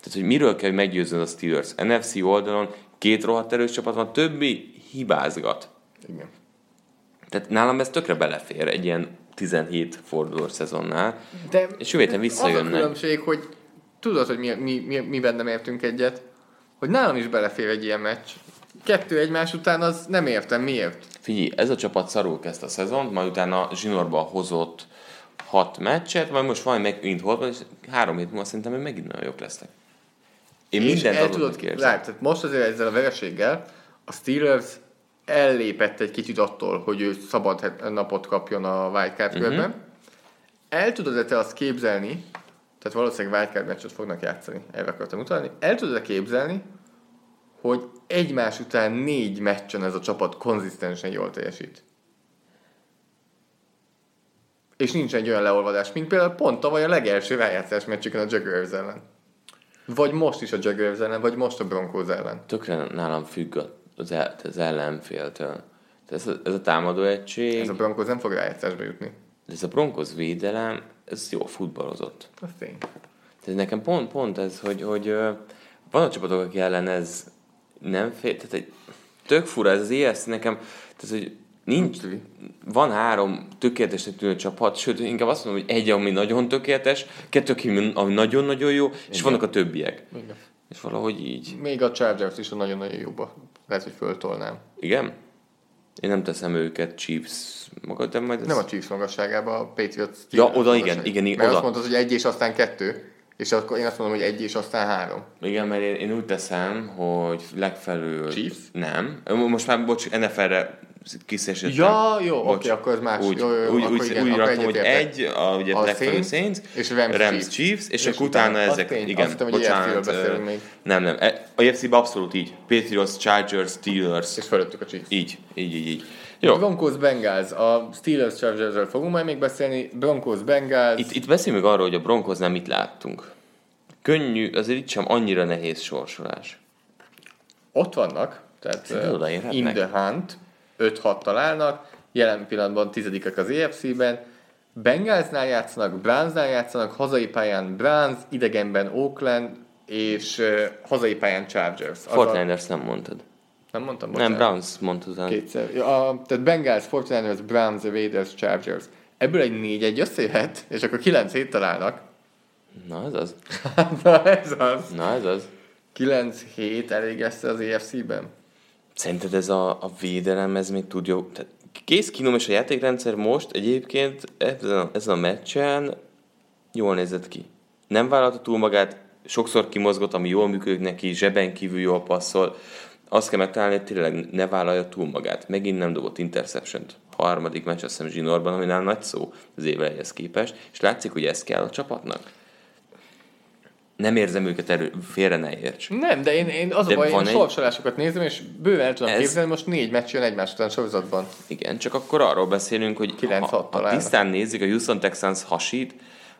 Tehát, hogy miről kell, hogy meggyőzzön a Steelers. NFC oldalon két rohadt erős csapat van, többi hibázgat.
Igen.
Tehát nálam ez tökre belefér egy ilyen 17 fordulós szezonnál. De és jövő visszajönnek. Az a
különbség, hogy tudod, hogy mi, mi, mi, mi benne értünk egyet, hogy nálam is belefér egy ilyen meccs. Kettő egymás után az nem értem miért.
Figyelj, ez a csapat szarul kezdte a szezont, majd utána zsinórba hozott hat meccset, majd most van megint hol van, és három hét múlva szerintem hogy megint nagyon jók lesznek. Én mindent el tudod,
lát, tehát most azért ezzel a vereséggel a Steelers ellépett egy kicsit attól, hogy ő szabad napot kapjon a wildcard uh-huh. körben. El tudod-e te azt képzelni, tehát valószínűleg wildcard meccset fognak játszani, erre akartam utalni, el tudod-e képzelni, hogy egymás után négy meccsen ez a csapat konzisztensen jól teljesít? És nincs egy olyan leolvadás, mint például pont tavaly a legelső rájátszás meccsükön a Jaguars ellen. Vagy most is a Jaguars ellen, vagy most a Broncos ellen.
Tökre nálam függ az, el, az ellenféltől. Ez a, ez a támadó egység...
Ez a Broncos nem fog rájátszásba jutni.
Ez a Broncos védelem, ez jó futballozott.
Az tény.
Tehát nekem pont, pont ez, hogy, hogy van a csapatok, aki ellen ez nem fél, tehát egy tök fura ez az ESC nekem, tehát hogy nincs, van három tökéletesnek tűnő csapat, sőt, inkább azt mondom, hogy egy, ami nagyon tökéletes, kettő, ami nagyon-nagyon jó, és Igen. vannak a többiek.
Igen.
És valahogy így.
Még a Chargers is a nagyon-nagyon jóba. Lehet, hogy föltolnám.
Igen? Én nem teszem őket Chiefs maga, de majd... Ez...
Nem a Chiefs magasságába, a Patriots
Ja, oda igen, igen, igen.
Mert
oda.
azt mondtad, hogy egy és aztán kettő. És akkor én azt mondom, hogy egy és aztán három.
Igen, mert én, én úgy teszem, hogy legfelül...
Chiefs?
Nem. Most már, bocs, NFL-re kiszesítettem.
Ja, jó, oké, okay, akkor ez más.
Úgy,
jó, jó,
úgy, úgy, igen, úgy raktam, hogy egy, a, ugye a legfelül Saints,
és Rams,
Rams Chiefs, és, és akkor utána ezek,
tény,
igen,
azt hittem, bocsánat. Hogy még.
Nem, nem, e, a UFC-ben abszolút így. Patriots, Chargers, Steelers.
És fölöttük a Chiefs.
Így, így, így, így.
Jó. Broncos Bengals, a Steelers Chargers-ről fogunk majd még beszélni. Broncos Bengals.
Itt, itt beszélünk arról, hogy a Broncosnál mit láttunk. Könnyű, azért itt sem annyira nehéz sorsolás.
Ott vannak, tehát uh, in the hunt, 5-6 találnak, jelen pillanatban tizedikek az EFC-ben, Bengalsnál játszanak, Brownsnál játszanak, hazai pályán Browns, idegenben Oakland, és uh, hazai pályán Chargers.
Fortniners nem mondtad.
Nem mondtam?
Bocsánat. Nem, Browns mondtad.
Kétszer. Ja, a, tehát Bengals, Fortniners, Browns, Raiders, Chargers. Ebből egy 4-1 összejöhet, és akkor 9 hét találnak. [laughs]
Na, ez az.
Na ez az.
Na, ez az.
9-7 elég lesz az EFC-ben?
Szerinted ez a, a védelem, ez még tud jó? Tehát kész kínom és a játékrendszer most egyébként ezen a, ezen a meccsen jól nézett ki. Nem vállalta túl magát, sokszor kimozgott, ami jól működik neki, zseben kívül jól passzol. Azt kell megtalálni, hogy tényleg ne vállalja túl magát. Megint nem dobott interception-t. Harmadik meccs, azt hiszem zsinórban, ami nem nagy szó az évelejhez képest. És látszik, hogy ez kell a csapatnak. Nem érzem őket erő, félre ne érts.
Nem, de én, én az
De
a baj, én
egy-
sorsolásokat nézem, és bőven el tudom
Ez-
képzelni, most négy meccs jön egymás után sorozatban.
Igen, csak akkor arról beszélünk, hogy
9-6
ha, ha tisztán nézzük, a Houston Texans hasít,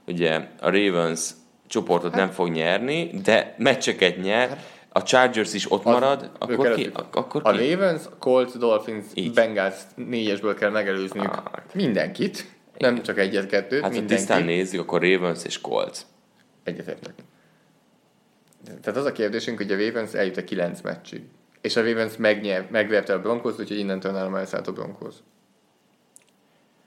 ugye a Ravens csoportot nem fog nyerni, de meccseket nyer, a Chargers is ott marad,
ők
akkor ki? Ak- Akkor
A
ki?
Ravens, Colts, Dolphins,
Így.
Bengals négyesből kell megelőzniük
Ah.
mindenkit. Nem csak egyet-kettőt,
Hát ha tisztán nézzük, akkor Ravens és Colts.
Egyetértek. Tehát az a kérdésünk, hogy a Ravens eljut a 9 meccsig. És a Ravens megnyer, megverte a Broncos, úgyhogy innentől nálam elszállt a Broncos.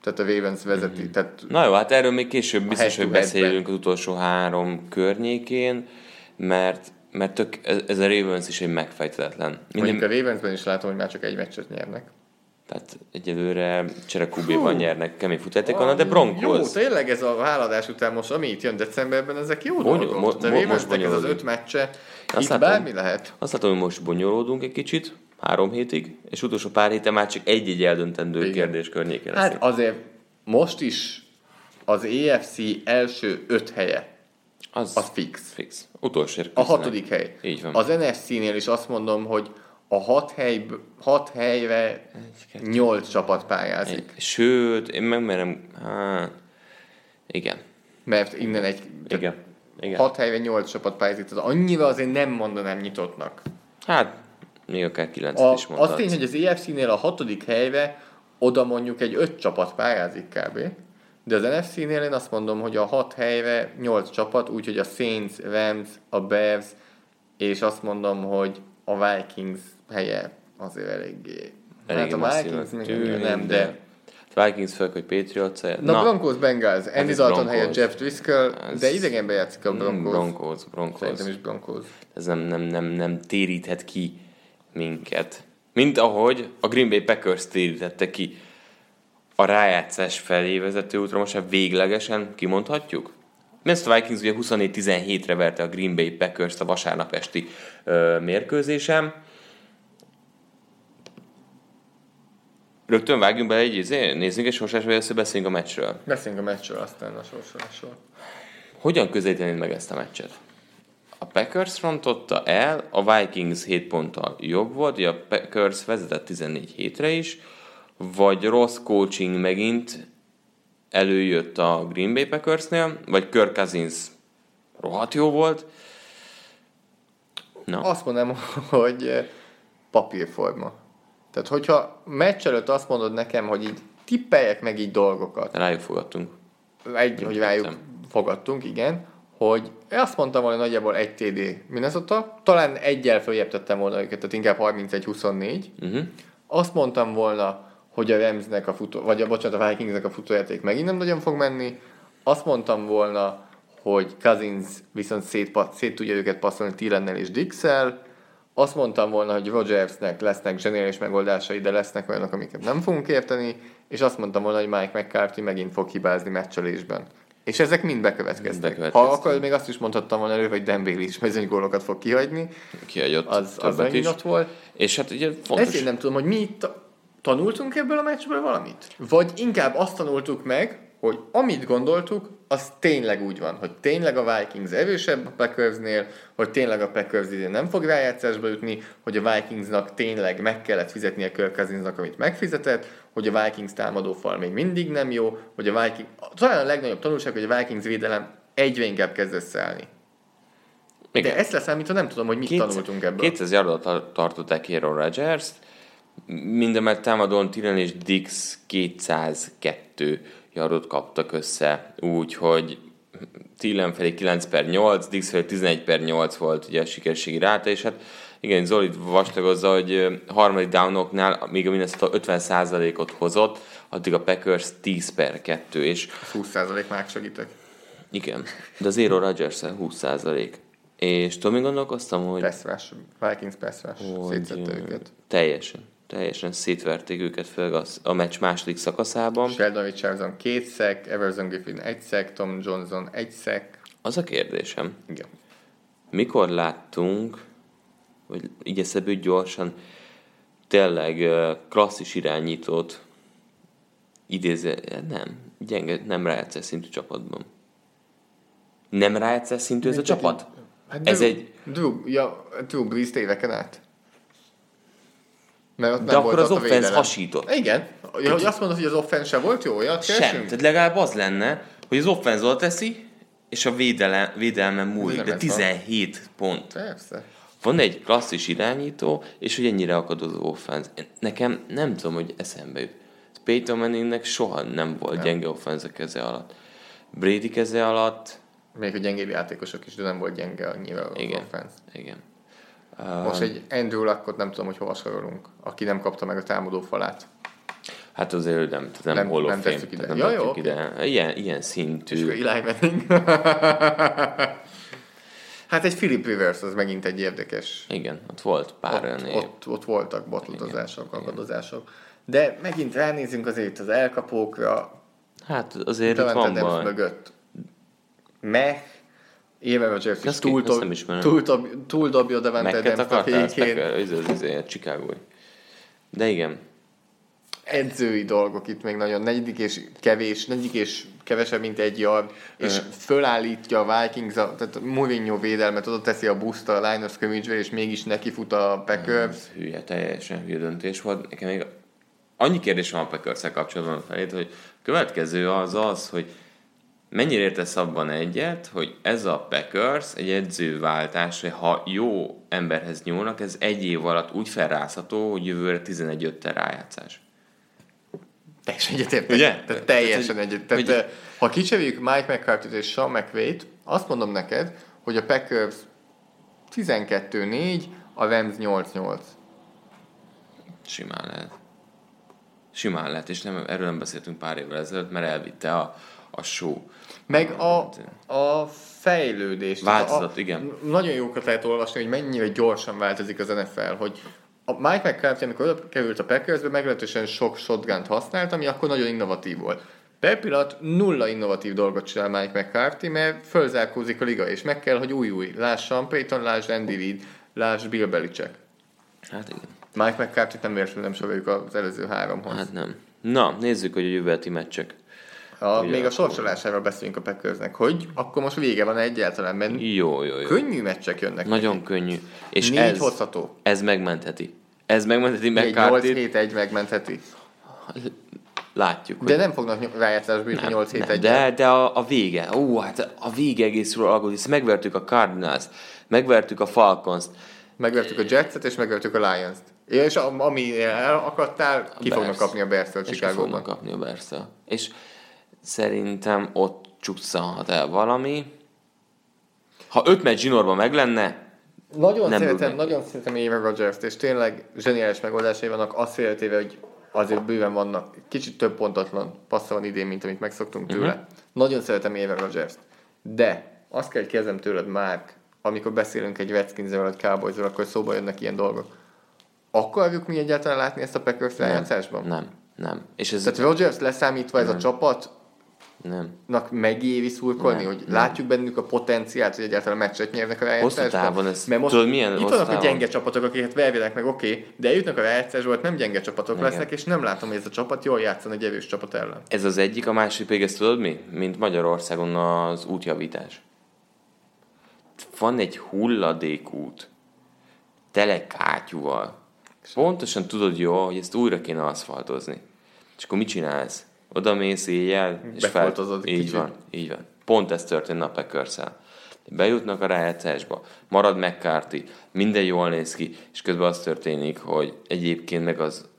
Tehát a Ravens vezeti.
Mhm.
Tehát
Na jó, hát erről még később biztos, hogy beszélünk az utolsó három környékén, mert, mert tök, ez, a Ravens is egy megfejtetetlen.
mondjuk
Minden,
a Ravensben is látom, hogy már csak egy meccset nyernek.
Tehát egyelőre cserekubéban nyernek kemény futjátékon, de Broncos.
Jó, tényleg ez a váladás után most, ami itt jön decemberben, ezek jó
Bonyol-
dolgok.
mo- mo- most
ez az öt meccse,
Azt
itt
látom.
bármi lehet.
Azt látom, hogy most bonyolódunk egy kicsit, három hétig, és utolsó pár héten már csak egy-egy eldöntendő
Igen.
kérdés környékén leszünk.
Hát azért most is az EFC első öt helye,
az,
az fix.
fix. Utolsó
A hatodik hely.
Így van.
Az NFC-nél is azt mondom, hogy a hat, hely, hat helyre nyolc csapat pályázik.
Sőt, én megmerem... Hát, igen.
Mert innen egy...
Igen. Igen.
Hat helyre nyolc csapat pályázik, tehát annyira azért nem mondanám nyitottnak.
Hát, még akár kilencet
A,
is mondhatsz.
az tény, hogy az EFC-nél a hatodik helyre oda mondjuk egy öt csapat pályázik kb. De az NFC-nél én azt mondom, hogy a hat helyre nyolc csapat, úgyhogy a Saints, Rams, a Bears, és azt mondom, hogy a Vikings helye azért eléggé...
Elég
hát a Vikings még annyira nem, de...
Vikings föl, hogy Patriots
Na,
Na,
Broncos Bengals, Andy
ez
Dalton
Broncos.
helyett Jeff Driscoll,
Ez-
de idegenben játszik a
mm,
Broncos.
Broncos, Broncos.
Szerintem is Broncos.
Ez nem, nem, nem, nem téríthet ki minket. Mint ahogy a Green Bay Packers térítette ki a rájátszás felé vezető útra, most már véglegesen kimondhatjuk? Minnesota Vikings ugye 24-17-re verte a Green Bay Packers a vasárnap esti ö, mérkőzésen. Rögtön vágjunk bele egy izé, nézzünk egy sorsás, vagy először beszéljünk a meccsről.
Beszéljünk a meccsről, aztán a sorsolásról.
Hogyan közelítenéd meg ezt a meccset? A Packers rontotta el, a Vikings 7 ponttal jobb volt, ugye a Packers vezetett 14 hétre is, vagy rossz coaching megint előjött a Green Bay Packersnél, vagy Kirk Cousins rohadt jó volt. Na,
Azt mondanám, [laughs] hogy eh, papírforma. Tehát, hogyha meccs előtt azt mondod nekem, hogy így tippeljek meg így dolgokat,
rájuk fogadtunk.
egy, hogy rájuk
Értem.
fogadtunk, igen, hogy azt mondtam volna nagyjából egy TD Minnesota, talán egyel följebb tettem volna őket, tehát inkább 31-24.
Uh-huh.
Azt mondtam volna, hogy a Ramsnek a futó, vagy a, bocsánat, a Vikingsnek a futójáték megint nem nagyon fog menni. Azt mondtam volna, hogy Cousins viszont szét, szét tudja őket passzolni Thielennel és Dixel. Azt mondtam volna, hogy Rogersnek lesznek zseniális megoldásai, de lesznek olyanok, amiket nem fogunk érteni. És azt mondtam volna, hogy Mike McCarthy megint fog hibázni meccselésben. És ezek mind bekövetkeztek.
Bekövetkeztek.
Ha akkor még azt is mondhattam volna elő, hogy Bailey is mezőny gólokat fog kihagyni.
Kihagyott
Az, az megint ott volt.
És hát ugye fontos...
Ezért nem tudom, hogy mi itt tanultunk ebből a meccsből valamit? Vagy inkább azt tanultuk meg, hogy amit gondoltuk, az tényleg úgy van, hogy tényleg a Vikings erősebb a Packersnél, hogy tényleg a Packers idén nem fog rájátszásba jutni, hogy a Vikingsnak tényleg meg kellett fizetnie Kirk Cousinsnak, amit megfizetett, hogy a Vikings támadófal még mindig nem jó, hogy a Vikings... Talán a legnagyobb tanulság, hogy a Vikings védelem egyre inkább kezd összeállni.
Igen.
De ezt leszámítva nem tudom, hogy mit tanultunk ebből.
200 yardot tar- tartották Aaron rodgers mindemellett támadón Tyrion és Dix 202 yardot kaptak össze, úgyhogy Tillen felé 9 per 8, Dix felé 11 per 8 volt ugye a sikerségi ráta, és hát igen, Zoli vastagozza, hogy harmadik downoknál, míg a Minnesota 50%-ot hozott, addig a Packers 10 per 2, és
20% már segítek.
Igen, de az Aaron rodgers 20 százalék. És tudom, én gondolkoztam, hogy...
Pass Vikings pass
hogy őket. Teljesen, teljesen szétverték őket, főleg a, a meccs második szakaszában.
Sheldon Richardson két szek, Everson Griffin egy szek, Tom Johnson egy szek.
Az a kérdésem.
Igen.
Mikor láttunk, hogy így eszebű gyorsan, tényleg klasszis irányítót idézze, nem, gyenge, nem rájátszás szintű csapatban. Nem rájátszás szintű ez a csapat?
Hát ez Drew, egy... Drew, ja, Drew Brees éveken át.
Mert ott De akkor az offense hasított.
Igen. Ja, hogy azt mondod, hogy az offense sem volt jó, olyat
Sem. Tehát legalább az lenne, hogy az offense oda teszi, és a védelem, védelmen múlik. De 17 van. pont.
Persze.
Van egy klasszis irányító, és hogy ennyire akad az offense. Nekem nem tudom, hogy eszembe jut. Peyton Manningnek soha nem volt nem. gyenge offense keze alatt. Brady keze alatt
még a gyengébb játékosok is, de nem volt gyenge annyira
igen, offense. Igen.
Most egy Andrew Luckot nem tudom, hogy hova sorolunk, aki nem kapta meg a támadó falát.
Hát azért nem, nem, nem Hall of nem. Ide. Nem ja, jó, ide. Ilyen, ilyen szintű. És
Eli Manning. [laughs] hát egy Philip Rivers az megint egy érdekes.
Igen, ott volt pár
ott, olyan ott, ott, voltak botlotozások, akadozások. De megint ránézünk azért az elkapókra.
Hát azért itt van baj.
mögött meh, Éve Rodgers is túl, dob, túl, dob, túl dobja Devante
Adams a fékén. Ez az, az, az, chicago De igen.
Edzői dolgok itt még nagyon. Negyedik és kevés, negyedik és kevesebb, mint egy yard, és fölállítja a Vikings, a, tehát Mourinho védelmet, oda teszi a buszt a line of scrimmage és mégis neki fut a Packers. Ez
hülye, teljesen hülye döntés volt. Nekem még annyi kérdés van a packers kapcsolatban felét, hogy következő az az, hogy Mennyire értesz abban egyet, hogy ez a Packers egy edzőváltás, hogy ha jó emberhez nyúlnak, ez egy év alatt úgy felrázható, hogy jövőre 11 5 rájátszás.
Teljesen egyetértek. Ugye? Tehát teljesen egyet. Tehát, hogy... ha kicseréljük Mike mccarthy és Sean McVay-t, azt mondom neked, hogy a Packers 12-4, a Rams 8-8.
Simán lehet. Simán lehet, és nem, erről nem beszéltünk pár évvel ezelőtt, mert elvitte a, a show.
Meg a, a fejlődés.
Változat, a, igen.
Nagyon jókat lehet olvasni, hogy mennyire gyorsan változik az NFL, hogy a Mike McCarthy, amikor oda került a Packersbe, meglehetősen sok shotgun használt, ami akkor nagyon innovatív volt. Per pillanat nulla innovatív dolgot csinál Mike McCarthy, mert fölzárkózik a liga, és meg kell, hogy új-új. Láss Sean Payton, láss Andy Reid, láss Bill Belichick.
Hát igen.
Mike McCarthy nem véletlenül nem soroljuk az előző háromhoz.
Hát nem. Na, nézzük, hogy a jövőti meccsek.
A, még a sorsolásáról beszélünk a Packersnek, hogy akkor most vége van egyáltalán, mert
jó, jó, jó.
könnyű meccsek jönnek.
Nagyon neki. könnyű.
És Négy ez, hozható.
Ez megmentheti. Ez megmentheti mccarthy
8-7-1 megmentheti.
Látjuk.
De nem fognak rájátszásba jutni 8 7 1
De, de a, a vége. Ó, hát a vége egészről alkot, hisz megvertük a Cardinals, megvertük a Falcons-t.
Megvertük a Jetset és megvertük a Lions-t. És ami elakadtál, ki a fognak kapni a Bears-től
fognak kapni a bears És szerintem ott csúszhat el valami. Ha öt meccs zsinórban meg lenne,
nagyon nem szeretem, nagyon szeretem Aaron rodgers és tényleg zseniális megoldásai vannak, azt félretéve, hogy azért bőven vannak, kicsit több pontatlan passza van idén, mint amit megszoktunk tőle. Uh-huh. Nagyon szeretem Aaron rodgers de azt kell, hogy kezdem tőled már, amikor beszélünk egy redskins vagy cowboys akkor szóba jönnek ilyen dolgok. Akarjuk mi egyáltalán látni ezt a Packers
nem, nem, nem.
És ez Tehát Rodgers leszámítva ez nem. a csapat,
nem.
Nak megéri szurkolni, nem, hogy nem. látjuk bennük a potenciált, hogy egyáltalán meccset nyernek a rájátszásban.
Hosszú távon ez, Mert most tudod, milyen
itt vannak a gyenge csapatok, akiket vervének meg, oké, okay, de eljutnak a rájátszásba, nem gyenge csapatok Igen. lesznek, és nem látom, hogy ez a csapat jól játszan egy erős csapat ellen.
Ez az egyik, a másik pedig ezt tudod mi? Mint Magyarországon az útjavítás. Van egy hulladékút, tele kátyúval. Pontosan tudod jó, hogy ezt újra kéne aszfaltozni. És akkor mit csinálsz? Oda mész éjjel, és fel... Így kicsit. van, így van. Pont ez történt a packers Bejutnak a rájátszásba, marad McCarthy, minden jól néz ki, és közben az történik, hogy egyébként meg az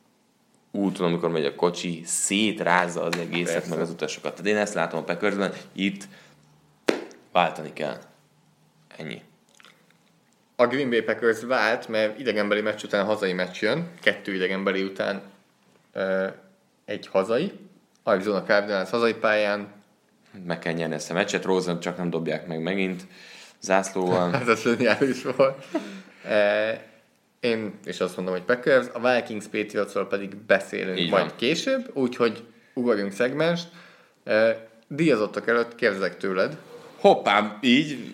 úton, amikor megy a kocsi, szétrázza az egészet, Persze. meg az utasokat. Tehát én ezt látom a packers itt váltani kell. Ennyi.
A Green Bay Packers vált, mert idegenbeli meccs után hazai meccs jön, kettő idegenbeli után egy hazai, Arizona Cardinals hazai pályán,
meg kell nyerni ezt a meccset. Rosen csak nem dobják meg megint zászlóval. [laughs]
Ez a zseniális volt. E, én is azt mondom, hogy Packers, a Vikings Patriotsról pedig beszélünk
Így
majd
van.
később, úgyhogy ugorjunk szegmest. E, díjazottak előtt kérdezek tőled.
Hoppá, így,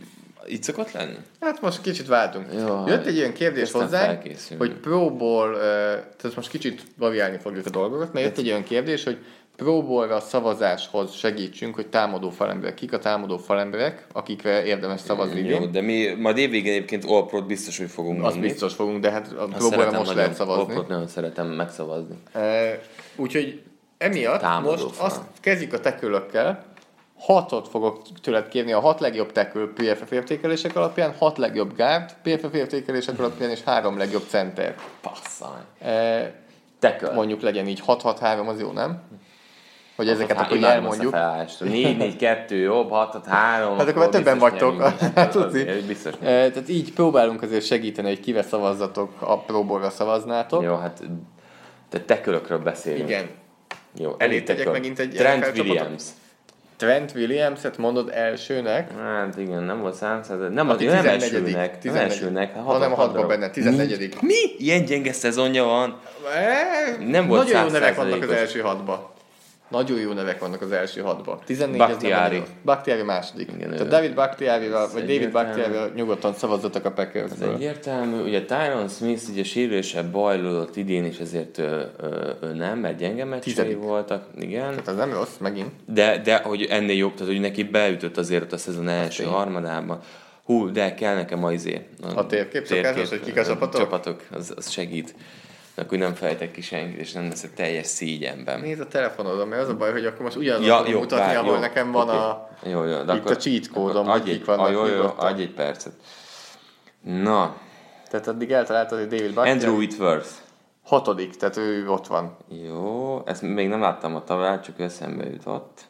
így szokott lenni?
Hát most kicsit váltunk.
Jó,
Jött egy ilyen kérdés hozzá, hogy Pro Bowl, e, tehát most kicsit variálni fogjuk a dolgokat, mert jött egy olyan kérdés, hogy Pro Bowl-ra szavazáshoz segítsünk, hogy támadó falemberek. Kik a támadó falemberek, akikre érdemes szavazni
Jó,
idén?
de mi majd évvégén egyébként All azt hogy fogunk
Azt
mondani.
biztos fogunk, de hát a
Azt
most lehet szavazni.
All-Pro-t nagyon szeretem megszavazni.
E, úgyhogy emiatt
Támadó
most
fal.
azt kezdjük a tekülökkel. Hatot fogok tőled kérni a hat legjobb tekül PFF értékelések alapján, hat legjobb guard PFF értékelések alapján, és három legjobb center.
Passzaj.
E,
Tekör.
mondjuk legyen így 6-6-3, az jó, nem? Hogy ezeket akkor elmondjuk.
felállást. 4, 4, 2, jobb, 6, 6, 3.
Hát akkor már többen vagytok. Hát tudni.
Biztos.
E, tehát így próbálunk azért segíteni, hogy kivel szavazzatok, a Pro Bowl-ra szavaznátok.
Jó, hát te tekölökről beszélünk.
Igen.
Jó, elég
tegyek megint egy
Trent? Williams.
Trent Williams-et mondod elsőnek,
Hát igen, nem volt 300, nem, az, nem
14.
elsőnek, nem
14.
elsőnek,
hanem a hatban benne, 14.
Mi? Ilyen gyenge szezonja van. Nem volt
Nagyon jó nevek vannak az
100%-os.
első hatba. Nagyon jó nevek vannak az első hatba. 14
Bakhtiari.
ez Bakhtiari második.
Igen,
Tehát David Bakhtiari, vagy David. Bakhtiari nyugodtan szavazzatok a
Ez
Packersről.
egyértelmű. Ugye Tyron Smith ugye sérülése bajlódott idén, és ezért ő, ő, nem, mert gyenge meccsei voltak. Igen.
Tehát az nem rossz, megint.
De, de hogy ennél jobb, tehát hogy neki beütött azért ott a szezon első
tény.
harmadában. Hú, de kell nekem az izé.
A térkép szokásos, hogy kik a csapatok?
Csapatok, az, az segít. Akkor nem fejtek ki senkit, és nem lesz teljes szígyenben.
Nézd a telefonodon, mert az a baj, hogy akkor most ugyanazt
Ja, jó,
mutatni,
várj,
ahol
jó,
nekem van
oké.
a...
Jó, jó, de
Itt a cheat kódom,
akkor
hogy kik vannak
jó, jó,
nyugodtan.
adj egy percet. Na,
Tehát addig eltaláltad, hogy David Bakhtiari
Andrew Whitworth.
hatodik, tehát ő ott van.
Jó, ezt még nem láttam a tabellát, csak eszembe jutott.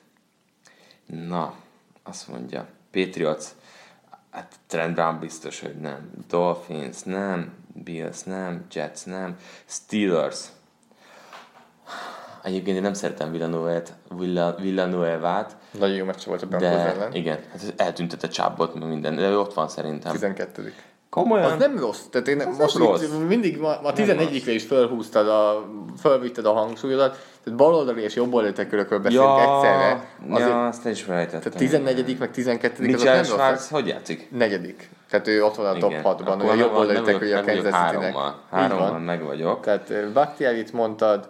Na, azt mondja, Patriots, hát Trent Brown biztos, hogy nem. Dolphins nem, Bills nem, Jets nem, Steelers. Egyébként én nem szeretem Villanueva-t, Villa, Villanueva-t,
Nagyon jó meccs volt a Broncos ellen.
igen, hát eltüntette csábot, minden, de ő ott van szerintem.
12.
Komolyan?
Az nem rossz. Tehát én most
nem rossz.
Itt mindig ma, a 11 is fölhúztad a, fölvitted a hangsúlyodat. Tehát baloldali és jobboldali tekülökről beszélünk
ja,
egyszerre. Azért,
ja, azt én is felejtettem.
tehát 14 meg 12 azok
Mitchell
nem
Schwarz,
rosszak.
hogy játszik?
Negyedik. Tehát ő ott van a top
Igen.
6-ban,
Akkor
ő
meg vagyok-
tekülje a Kansas City-nek.
Hárommal, meg vagyok.
Tehát Bakhtiarit mondtad,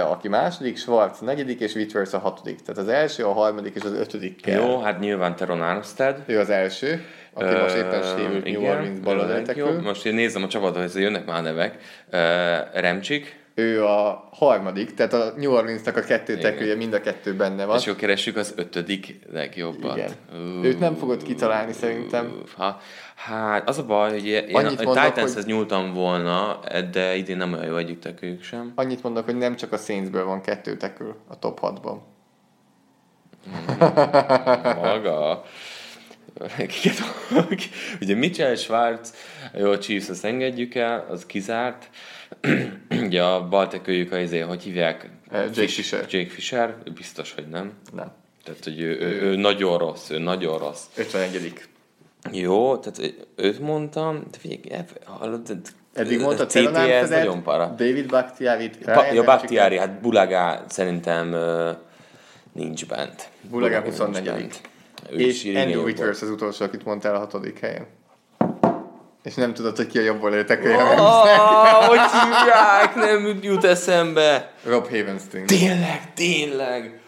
aki második, Schwarz negyedik, és Whitworth a hatodik. Tehát az első, a harmadik és az ötödik kell.
Jó, hát nyilván Teron Armstead.
Ő az első, aki most éppen sérült New Orleans baloldali tekül.
Jó, most én nézem a csapatot, hogy jönnek már nevek. Uh, Remcsik,
Ő a harmadik, tehát a New Orleans-nak a kettő tekülje, mind a kettő benne van.
és akkor keressük az ötödik legjobbat.
Igen.
Uh,
Őt nem fogod kitalálni szerintem.
Ha, hát az a baj, hogy én
Annyit
a
mondok,
Titanshez
hogy-
nyúltam volna, de idén nem olyan jó együttekőjük sem.
Annyit mondok, hogy nem csak a Saintsből van kettő tekül a top 6-ban.
Maga. Kiket [laughs] Ugye Mitchell Schwarz, jó, a Chiefs azt engedjük el, az kizárt. [clears throat] Ugye a baltekőjük a izé, hogy hívják?
Eh, Jake Fisher.
Jake Fisher, biztos, hogy nem.
Nem.
Tehát, hogy ő, ő, ő nagyon rossz, ő nagyon rossz.
51
Jó, tehát őt mondtam, de figyelj, hallod,
Eddig Teron Armsteadet,
nagyon para.
David Bakhtiarit,
Ba- ja, Bakhtiari, hát Bulagá szerintem uh, nincs bent.
Bulagá
nincs
24.
bent. Ő
És Andrew Whitworth az utolsó, akit mondtál a hatodik helyen. És nem tudod, hogy ki a jobb tekülje.
Ah, [laughs] hogy hívják, nem jut eszembe.
Rob Havenstein.
Tényleg, tényleg.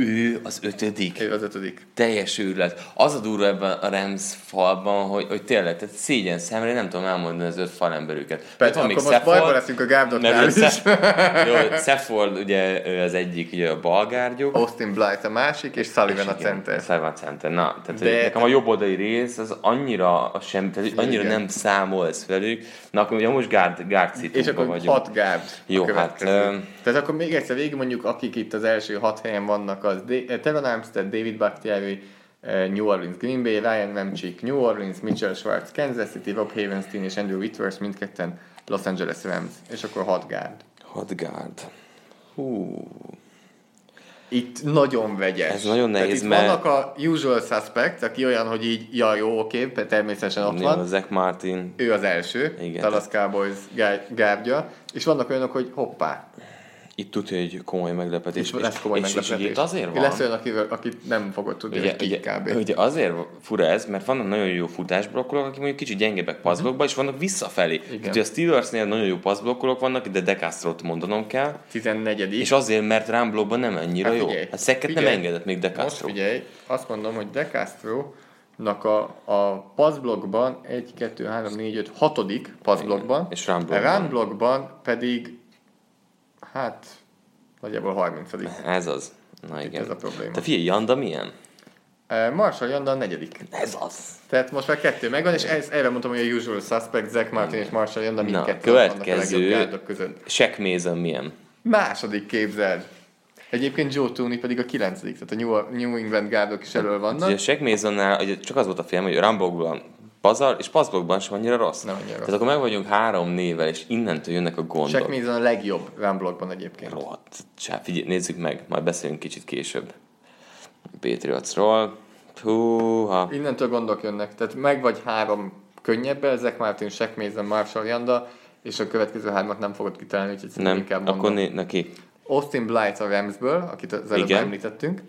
Ő az ötödik.
Ő az ötödik.
Teljes őrület. Az a durva ebben a Rams falban, hogy, hogy tényleg, tehát szégyen szemre, nem tudom elmondani az öt falemberüket.
Persze,
még
akkor most
Stafford,
bajba leszünk a Gárdotnál
mert
is.
Jó, Stafford ugye ő az egyik ugye a balgárgyuk.
Austin Blight a másik, és Sullivan a center.
Sullivan center. Na, tehát
De-
nekem a jobb oldali rész az annyira a sem, tehát annyira
Igen.
nem számolsz velük. Na, akkor ugye most guard, guard
És akkor
vagyunk.
hat gárd
Jó,
a
hát, ö,
Tehát akkor még egyszer végig mondjuk, akik itt az első hat helyen vannak, az D- eh, Teron Armstead, David Bakhtiari, eh, New Orleans, Green Bay, Ryan Ramchick, New Orleans, Mitchell Schwartz, Kansas City, Rob Havenstein és Andrew Whitworth mindketten Los Angeles Rams. És akkor hat gárd.
Hot guard. Hú.
itt nagyon vegyes.
Ez nagyon
Tehát
nehéz,
itt
mert-
vannak a usual suspect, aki olyan, hogy így, ja jó, oké, természetesen ott van.
Zach Martin.
Ő az első,
Igen.
Dallas Cowboys gá- gárdja, és vannak olyanok, hogy hoppá,
Itt tudja, hogy komoly meglepetés.
és lesz komoly
és, és,
meglepetés.
itt azért van.
Lesz olyan, akit nem fogod tudni,
Ugye, ugye,
kb.
ugye azért fura ez, mert vannak nagyon jó futásblokkolók, akik mondjuk kicsit gyengébbek passzblokkba, és vannak visszafelé.
Mhm. Igen.
Tehát, ugye a Steelersnél nagyon jó passzblokkolók vannak, de Decastro-t mondanom kell,
14
és azért, mert rámblokkban nem annyira
Hát
jó.
figyelj,
Hát szeket nem engedett még
Most
Decastro.
figyelj, azt mondom, hogy De Castro nak a, a passzblokkban 1, 2, 3, 4, 5, 6. passzblokkban,
És blokkban
pedig hát nagyjából 30.
Ez az. Na igen.
ez a probléma.
Te figyelj, Janda milyen?
Marshall Janda a negyedik.
Ez az.
Tehát most már kettő megvan, és ez, erre mondtam, hogy a usual suspect, Zach Martin és Marshall Janda mindkettő vannak a
következő.
legjobb gárdok között.
Shaq Mason milyen?
Második képzeld. Egyébként Joe Tooney pedig a kilencedik, tehát a New, New England gárdok is elől vannak.
Ugye a Shaq Masonnál ugye csak az volt a film, hogy a Rambokban pazar, és passzblokkban sem annyira rossz.
Nem annyira
Tehát
rossz.
akkor meg vagyunk három névvel, és innentől jönnek a gondok.
Shaq Mason a legjobb run blokkban egyébként.
Rohadt. Csá, figyelj, nézzük meg, majd beszélünk kicsit később. Patriotsról. Húha.
Innentől gondok jönnek. Tehát meg vagy három könnyebben, Zach Martin, Shaq Mason, Marshall Janda, és a következő hármat nem fogod kitalálni, úgyhogy
Nem,
inkább mondom.
akkor né- neki.
Austin Blight a Ramsből, akit az előbb
Igen.
említettünk.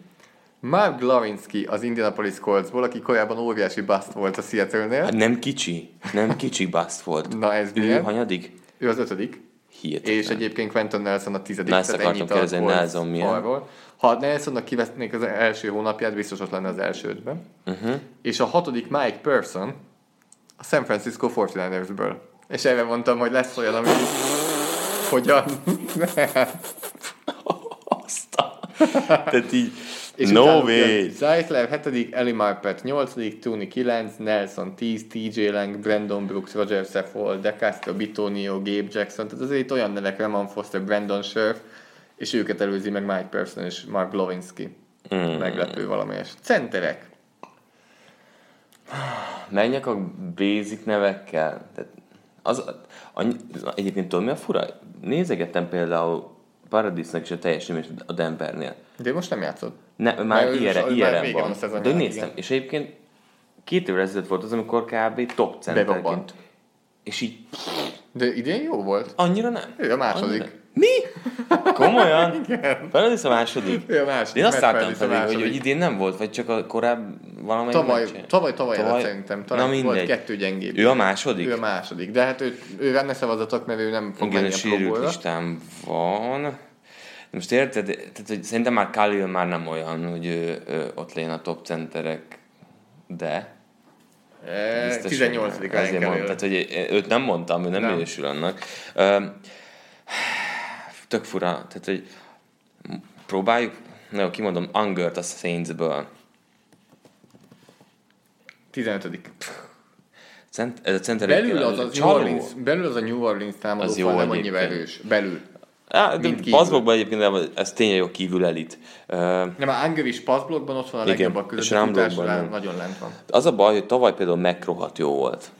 Mark Glowinski az Indianapolis Coltsból, aki korábban óriási bust volt a Seattle-nél.
Hát nem kicsi, nem kicsi bust volt.
Na ez
Ő
milyen?
hanyadik?
Ő az ötödik.
Hihetetlen.
És egyébként Quentin Nelson a tizedik.
Na, ezt akartam kérdezni, Nelson milyen?
falról. Ha Nelsonnak kivesznék az első hónapját, biztos ott lenne az első ötben.
Uh-huh.
És a hatodik Mike Person a San Francisco 49ersből. És erre mondtam, hogy lesz olyan, ami hogyan. [laughs]
Azt a... Tehát így,
És
no
utánuk
way.
Zeitler 7., Eli Marpet 8., Tooney 9, Nelson 10, TJ Lang, Brandon Brooks, Roger Saffold, De Castro, Bitonio, Gabe Jackson, tehát azért itt olyan nevek, Ramon Foster, Brandon Scherf, és őket előzi meg Mike Person és Mark Glowinski.
Mm.
Meglepő valamelyes. Centerek.
Menjek a basic nevekkel. Tehát az, annyi, egyébként tudod mi a fura? Nézegettem például Paradisnak is a teljesítményt a Denvernél.
De most nem játszott.
Ne, már ilyenre, ilyenre
van
van. De néztem,
igen.
és egyébként két évvel ezelőtt volt az, amikor kb. top centerként. És így
De idén jó volt.
annyira nem.
Ő a második.
Mi? Komolyan? Paradis a második?
Ő a második.
Én azt láttam pedig, hogy, hogy idén nem volt, vagy csak a korább valamelyik
Tavaly,
meccsen?
tavaly, tavaly,
Tavaly?
szerintem. Talán
Na
volt
mindegy.
kettő gyengébb.
Ő a második?
Ő a második. De hát ő, ő ne szavazatok, mert ő nem fog
Igen,
menni
a sérült listán van. De most érted, tehát, hogy szerintem már Khalil már nem olyan, hogy ő, ő ott lén a top centerek, de
E,
biztos,
18.
hogy
Ryan
Ezért mondtam, tehát, hogy őt nem mondtam, ő nem,
Nem.
minősül annak. Öm, tök fura, tehát, hogy próbáljuk, na jó, kimondom, Angert a Saintsből.
15.
Cent, ez a center
Belül az, az, New. Orleans, belül az a New Orleans támadó
Az jó
nem annyira erős. Belül.
Á, de passzbokban egyébként de ez tényleg jó kívül elit. Ö,
Nem, a Anger is passblokkban ott van a
Igen,
között,
run-blockban
futásra
nem.
nagyon lent van.
Az a baj, hogy tavaly például McRohat jó volt.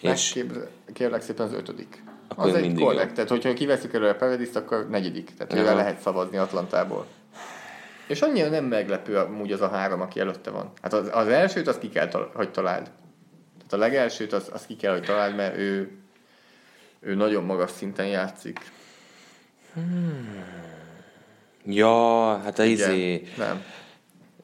És
Megkép- Kérlek szépen az ötödik.
Akkor
az egy
mindig
korrekt,
jó.
tehát hogyha kiveszük előre a Paradis, akkor negyedik. Tehát
Aha.
ővel lehet szavazni Atlantából. És annyira nem meglepő amúgy az a három, aki előtte van. Hát az, az elsőt, azt ki kell, tal- hogy találd. Tehát a legelsőt, azt, azt ki kell, hogy találd, mert ő, ő nagyon magas szinten játszik.
ja, hát a izé,
Nem.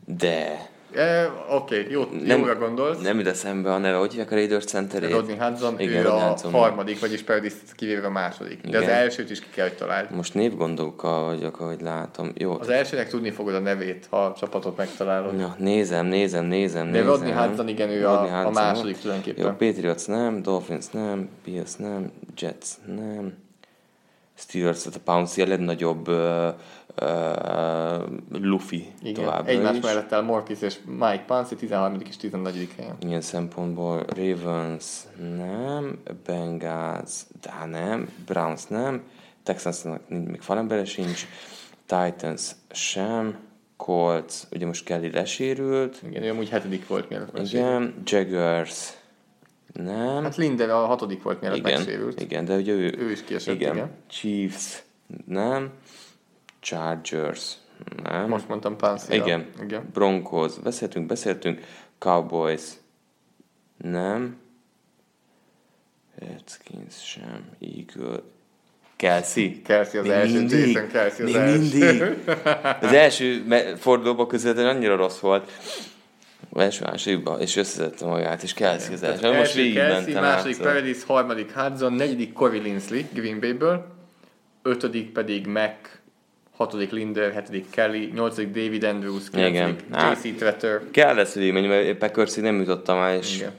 de
E, Oké, okay, jó,
nem,
jóra gondolsz.
nem jut eszembe a neve, hogy hívják a Raiders centerét?
Rodney Hudson,
Igen,
ő
Rodney
a
Hudson.
harmadik, vagyis Paradis kivéve a második. De az
Igen.
elsőt is ki kell, hogy találd.
Most névgondókkal vagyok, ahogy látom. Jó,
Az elsőnek tudni fogod a nevét, ha a csapatot megtalálod.
Na, nézem, nézem, nézem,
De. Rodney Hudson, igen, ő
Rodney
a, a második
Jó,
tulajdonképpen.
Patriots nem, Dolphins nem, Bills nem, Jets nem, Steelers, tehát a Pouncy a legnagyobb uh, uh, Luffy
Igen,
továbbra
egymás
is.
mellett áll Morkis és Mike Pansy 13. és 14. helyen.
Ilyen szempontból Ravens nem, Bengals, de nem, Browns nem, Texansnak még falembere sincs, Titans sem, Colts, ugye most Kelly lesérült,
Igen, ő amúgy hetedik volt, mielőtt
igen, Jaguars nem,
Hát Linder a hatodik volt, mielőtt
igen,
megsérült.
igen, de ugye ő,
Ő is kiesett,
igen.
igen.
Chiefs nem, Chargers Nem.
Most mondtam Pansy.
Igen.
Igen.
Broncos. Beszéltünk, beszéltünk. Cowboys. Nem. Redskins sem. Eagle. Kelsey.
Kelsey az
Még
első,
mindig?
Jason Kelsey az
Még
első.
mindig? [laughs] Az első fordulóban közvetlenül annyira rossz volt. Az első másodikban, és összeszedte magát, és Kelsey az első. Most végig
Kelsey, második
át.
Paradis, harmadik Hudson, negyedik Corey Linsley Green Bay-ből, ötödik pedig Mac, hatodik Linder, hetedik Kelly, nyolcadik David Andrews, kilencedik
Hát.
JC Tretter.
Kell lesz végig menni, mert Packersig nem jutottam el, és
Igen.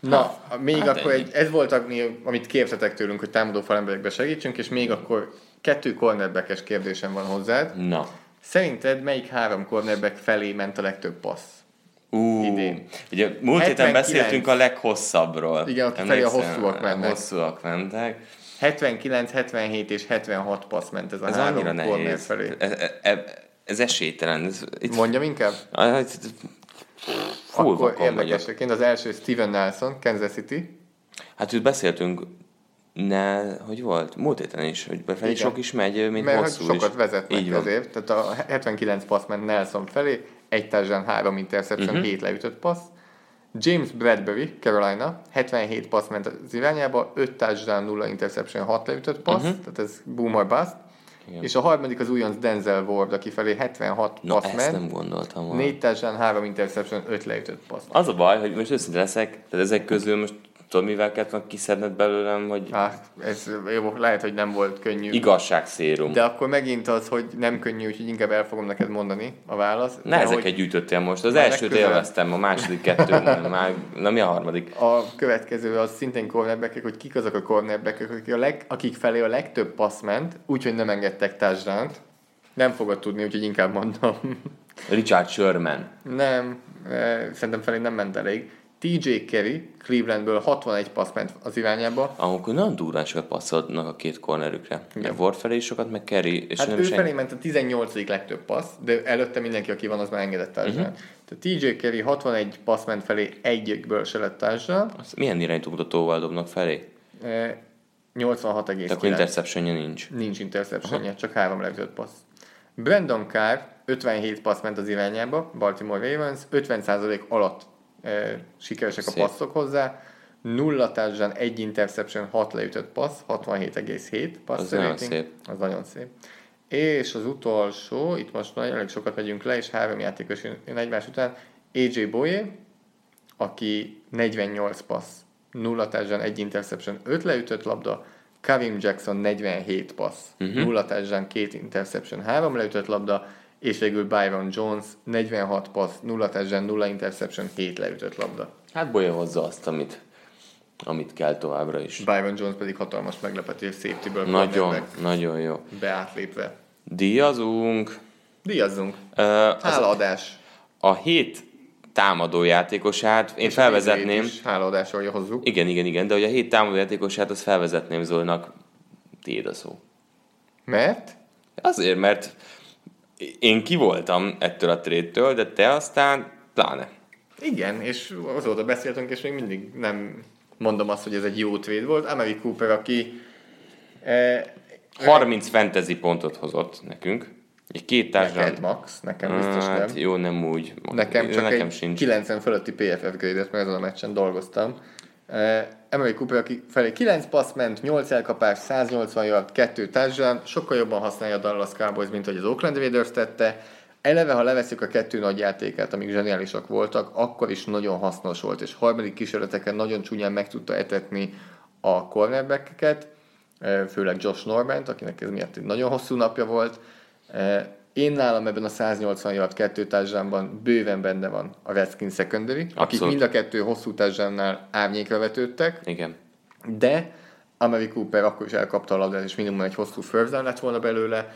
Na, még
hát
akkor
ennyi.
egy, ez volt, ami- amit képzetek tőlünk, hogy támadó falemberekbe segítsünk, és még akkor kettő cornerbackes kérdésem van hozzád.
na.
Szerinted melyik három cornerback felé ment a legtöbb passz?
Ú,
Idén.
Ugye múlt héten
79.
beszéltünk a leghosszabbról.
Igen, aki felé a hosszúak mennek.
Hosszúak mentek.
79, 77 és 76 passz ment ez a
Ez
három
annyira nehéz.
felé.
Ez, ez, ez esélytelen. Ez, itt
Mondjam inkább?
Ah, itt- Full
Akkor érdekeseként az első Steven Nelson, Kansas City.
Hát itt beszéltünk, ne, hogy volt? Múlt héten is, hogy befelé
Igen.
sok is megy, mint
Mert
hosszú
sokat
is.
vezetnek
Így van.
ezért. Tehát a 79 passz ment Nelson felé, egy társadalán három interception, uh-huh. 7 leütött passz. James Bradbury, Carolina, 77 passz ment az irányába, 5 társadalán 0 interception, 6 leütött passz, uh-huh. tehát ez boom or bust.
Mhm. Igen.
És a harmadik az újonc Denzel Ward, aki felé 76
Na,
passz ment,
nem gondoltam volna.
4 társadalán 3 interception, 5 leütött passz.
Az a baj, hogy most őszinte leszek, tehát ezek közül most tudod, mivel kellett kiszedned belőlem, hogy
Hát, ez jó, lehet, hogy nem volt könnyű.
igazságszérum.
De akkor megint az, hogy nem könnyű, úgyhogy inkább el fogom neked mondani a választ.
Ne ezeket
hogy
gyűjtöttél most. Az elsőt
legközelebb.
élveztem, a második kettő már, na mi a harmadik?
A következő az szintén cornerback hogy kik azok a cornerback akik, a leg, akik felé a legtöbb passz ment, úgyhogy nem engedtek touchdown Nem fogod tudni, úgyhogy inkább mondom.
Richard Sherman.
nem, eh, szerintem felé nem ment elég. TJ Kerry, Clevelandből 61 passz ment az irányába.
Ahol nagyon durván sokat passzolnak a két cornerükre. Meg Ward felé is sokat, meg Kerry, és
Hát
nem
ő
senki.
felé ment a 18. legtöbb passz, de előtte mindenki, aki van, az már engedett touchdown
Mhm.
Tehát TJ Kerry 61 passz ment felé, egyikből se lett touchdown.
Azt milyen irányítómutatóval dobnak felé? Tehát akkor
86,9.
interceptionja nincs.
Nincs interceptionje, csak három leütött passz. Brandon Carr 57 passz ment az irányába, Baltimore Ravens, 50% alatt e, sikeresek a
Szép.
passzok hozzá, nulla touchdown, egy interception, 6 leütött passz, 67,7 passz
Az nagyon
rating.
szép.
Az nagyon szép. És az utolsó, itt most nagyon elég sokat megyünk le, és három játékos jön egymás után, AJ Boye, aki 48 passz, nulla touchdown, egy interception, 5 leütött labda, Karim Jackson 47 passz, uh-huh. nulla touchdown, két interception, három leütött labda, és végül Byron Jones 46 passz, nulla touchdown, nulla interception, 7 leütött labda.
Hát bolya hozza azt, amit, amit kell továbbra is.
Byron Jones pedig hatalmas meglepetés safety-ből
Nagyon, nagyon jó.
beátlépve.
Díjazunk.
Díjazzunk.
Uh,
Hálaadás.
a hét támadó játékosát én
És
felvezetném.
Hálaadásról hozzuk.
Igen, igen, igen, de hogy a hét támadó játékosát, azt felvezetném Zolinak. Tiéd a szó.
Mert
Azért, mert én ki voltam ettől a tréttől, de te aztán pláne.
Igen, és azóta beszéltünk, és még mindig nem mondom azt, hogy ez egy jó trade volt. Amari Cooper, aki eh,
30 fantasy pontot hozott nekünk. Egy két
neked
társadalom.
max, nekem biztos
Hát,
nem.
jó, nem úgy.
Nekem csak
nekem
egy
sincs.
90 fölötti PFF grade-et, mert azon a meccsen dolgoztam. Uh, Emery Cooper, aki felé 9 passz ment, 8 elkapás, 180 yard, 2 touchdown, sokkal jobban használja a Dallas Cowboys, mint hogy az Oakland Raiders tette. Eleve, ha leveszük a kettő nagy játékát, amik zseniálisak voltak, akkor is nagyon hasznos volt, és harmadik kísérleteken nagyon csúnyán meg tudta etetni a cornerback-eket, eh, főleg Josh Normant, akinek ez miatt egy nagyon hosszú napja volt. Én nálam ebben a 180 yard kettő társadalomban bőven benne van a Redskins secondary, akik
Abszolút.
mind a kettő hosszú társadalomnál árnyékra vetődtek,
Igen.
de Amari Cooper akkor is elkapta a labdát, és minimum egy hosszú first lett volna belőle.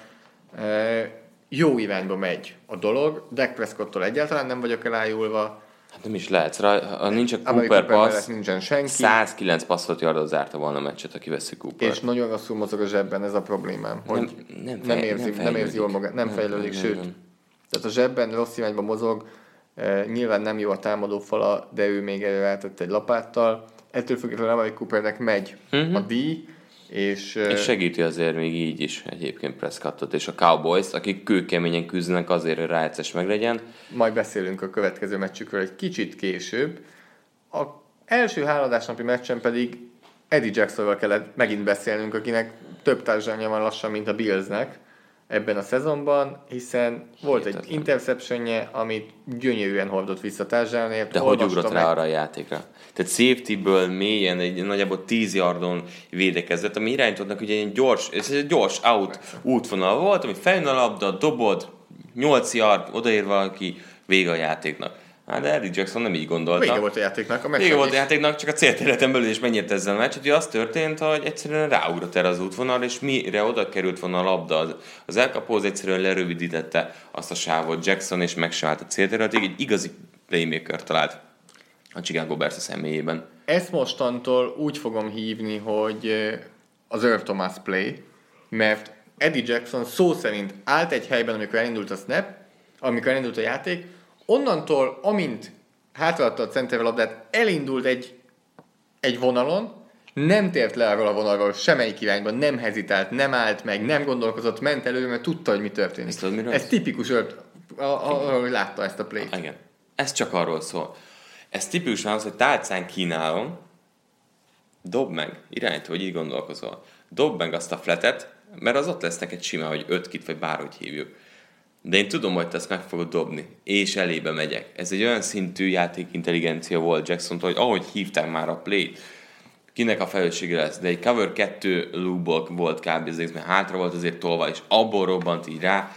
E, jó irányba megy a dolog, Dak Prescottól egyáltalán nem vagyok elájulva,
Hát nem is lehet. Ha nincs a Cooper
Cooper
passz,
nincsen senki,
109 passzot yardot zárta volna a meccset, ha kiveszi Cooper.
és nagyon rosszul mozog a zsebben, ez a problémám, hogy
nem,
nem,
nem,
nem,
fej-
érzi, nem,
fejlődik.
érzi jól magát, nem, fejlődik,
nem,
sőt,
nem.
tehát a zsebben rossz irányba mozog, e, nyilván nem jó a támadó fala, de ő még rátett egy lapáttal, ettől függetlenül Amari Coopernek megy
Mhm.
uh-huh. a díj, És,
És segíti azért még így is egyébként Prescottot és a Cowboys, akik kőkeményen küzdenek azért, hogy rájegyszeres meglegyen.
Majd beszélünk a következő meccsükről egy kicsit később. A első háladásnapi meccsen pedig Eddie Jacksonról kellett megint beszélnünk, akinek több társadalja van lassan, mint a Billsnek ebben a szezonban, hiszen volt egy interceptionje, amit gyönyörűen hordott vissza társadalmért.
De hogy ugrott rá arra a játékra? Tehát safety-ből mélyen egy nagyjából 10 yardon védekezett, ami irányítottnak ugye egy gyors, ez egy gyors out útvonal volt, ami fejön a labda, dobod, 8 yard, odaér valaki, vége a játéknak. Hát de Eddie Jackson nem így gondolta.
Vége volt a játéknak. A
Vége volt a játéknak, csak a célterületen belül is mennyit ezzel a meccs, hogy az történt, hogy egyszerűen ráugrott erre az útvonal, és mire oda került volna a labda, az, az elkapóz egyszerűen lerövidítette azt a sávot Jackson, és meg se állt a célterületig, egy igazi playmaker talált a Chicago Bears személyében.
Ezt mostantól úgy fogom hívni, hogy az Earl Thomas play, mert Eddie Jackson szó szerint állt egy helyben, amikor elindult a snap, amikor elindult a játék, onnantól, amint hátraadta a center labdát, elindult egy, egy vonalon, nem tért le arról a vonalról semmelyik irányban, nem hezitált, nem állt meg, nem gondolkozott, ment előre, mert tudta, hogy mi történik. Tudod, Ez tipikus, arról, hogy látta ezt a playt.
Igen. Ez csak arról szól. Ez tipikus az, hogy tálcán kínálom, dob meg, irányító, hogy így gondolkozol. Dob meg azt a fletet, mert az ott lesz neked sima, hogy öt kit, vagy bárhogy hívjuk. De én tudom, hogy te ezt meg fogod dobni, és elébe megyek. Ez egy olyan szintű játékintelligencia volt jackson hogy ahogy hívták már a play kinek a felelőssége lesz, de egy cover 2 loopból volt kb. az mert hátra volt azért tolva, és abból robbant így rá,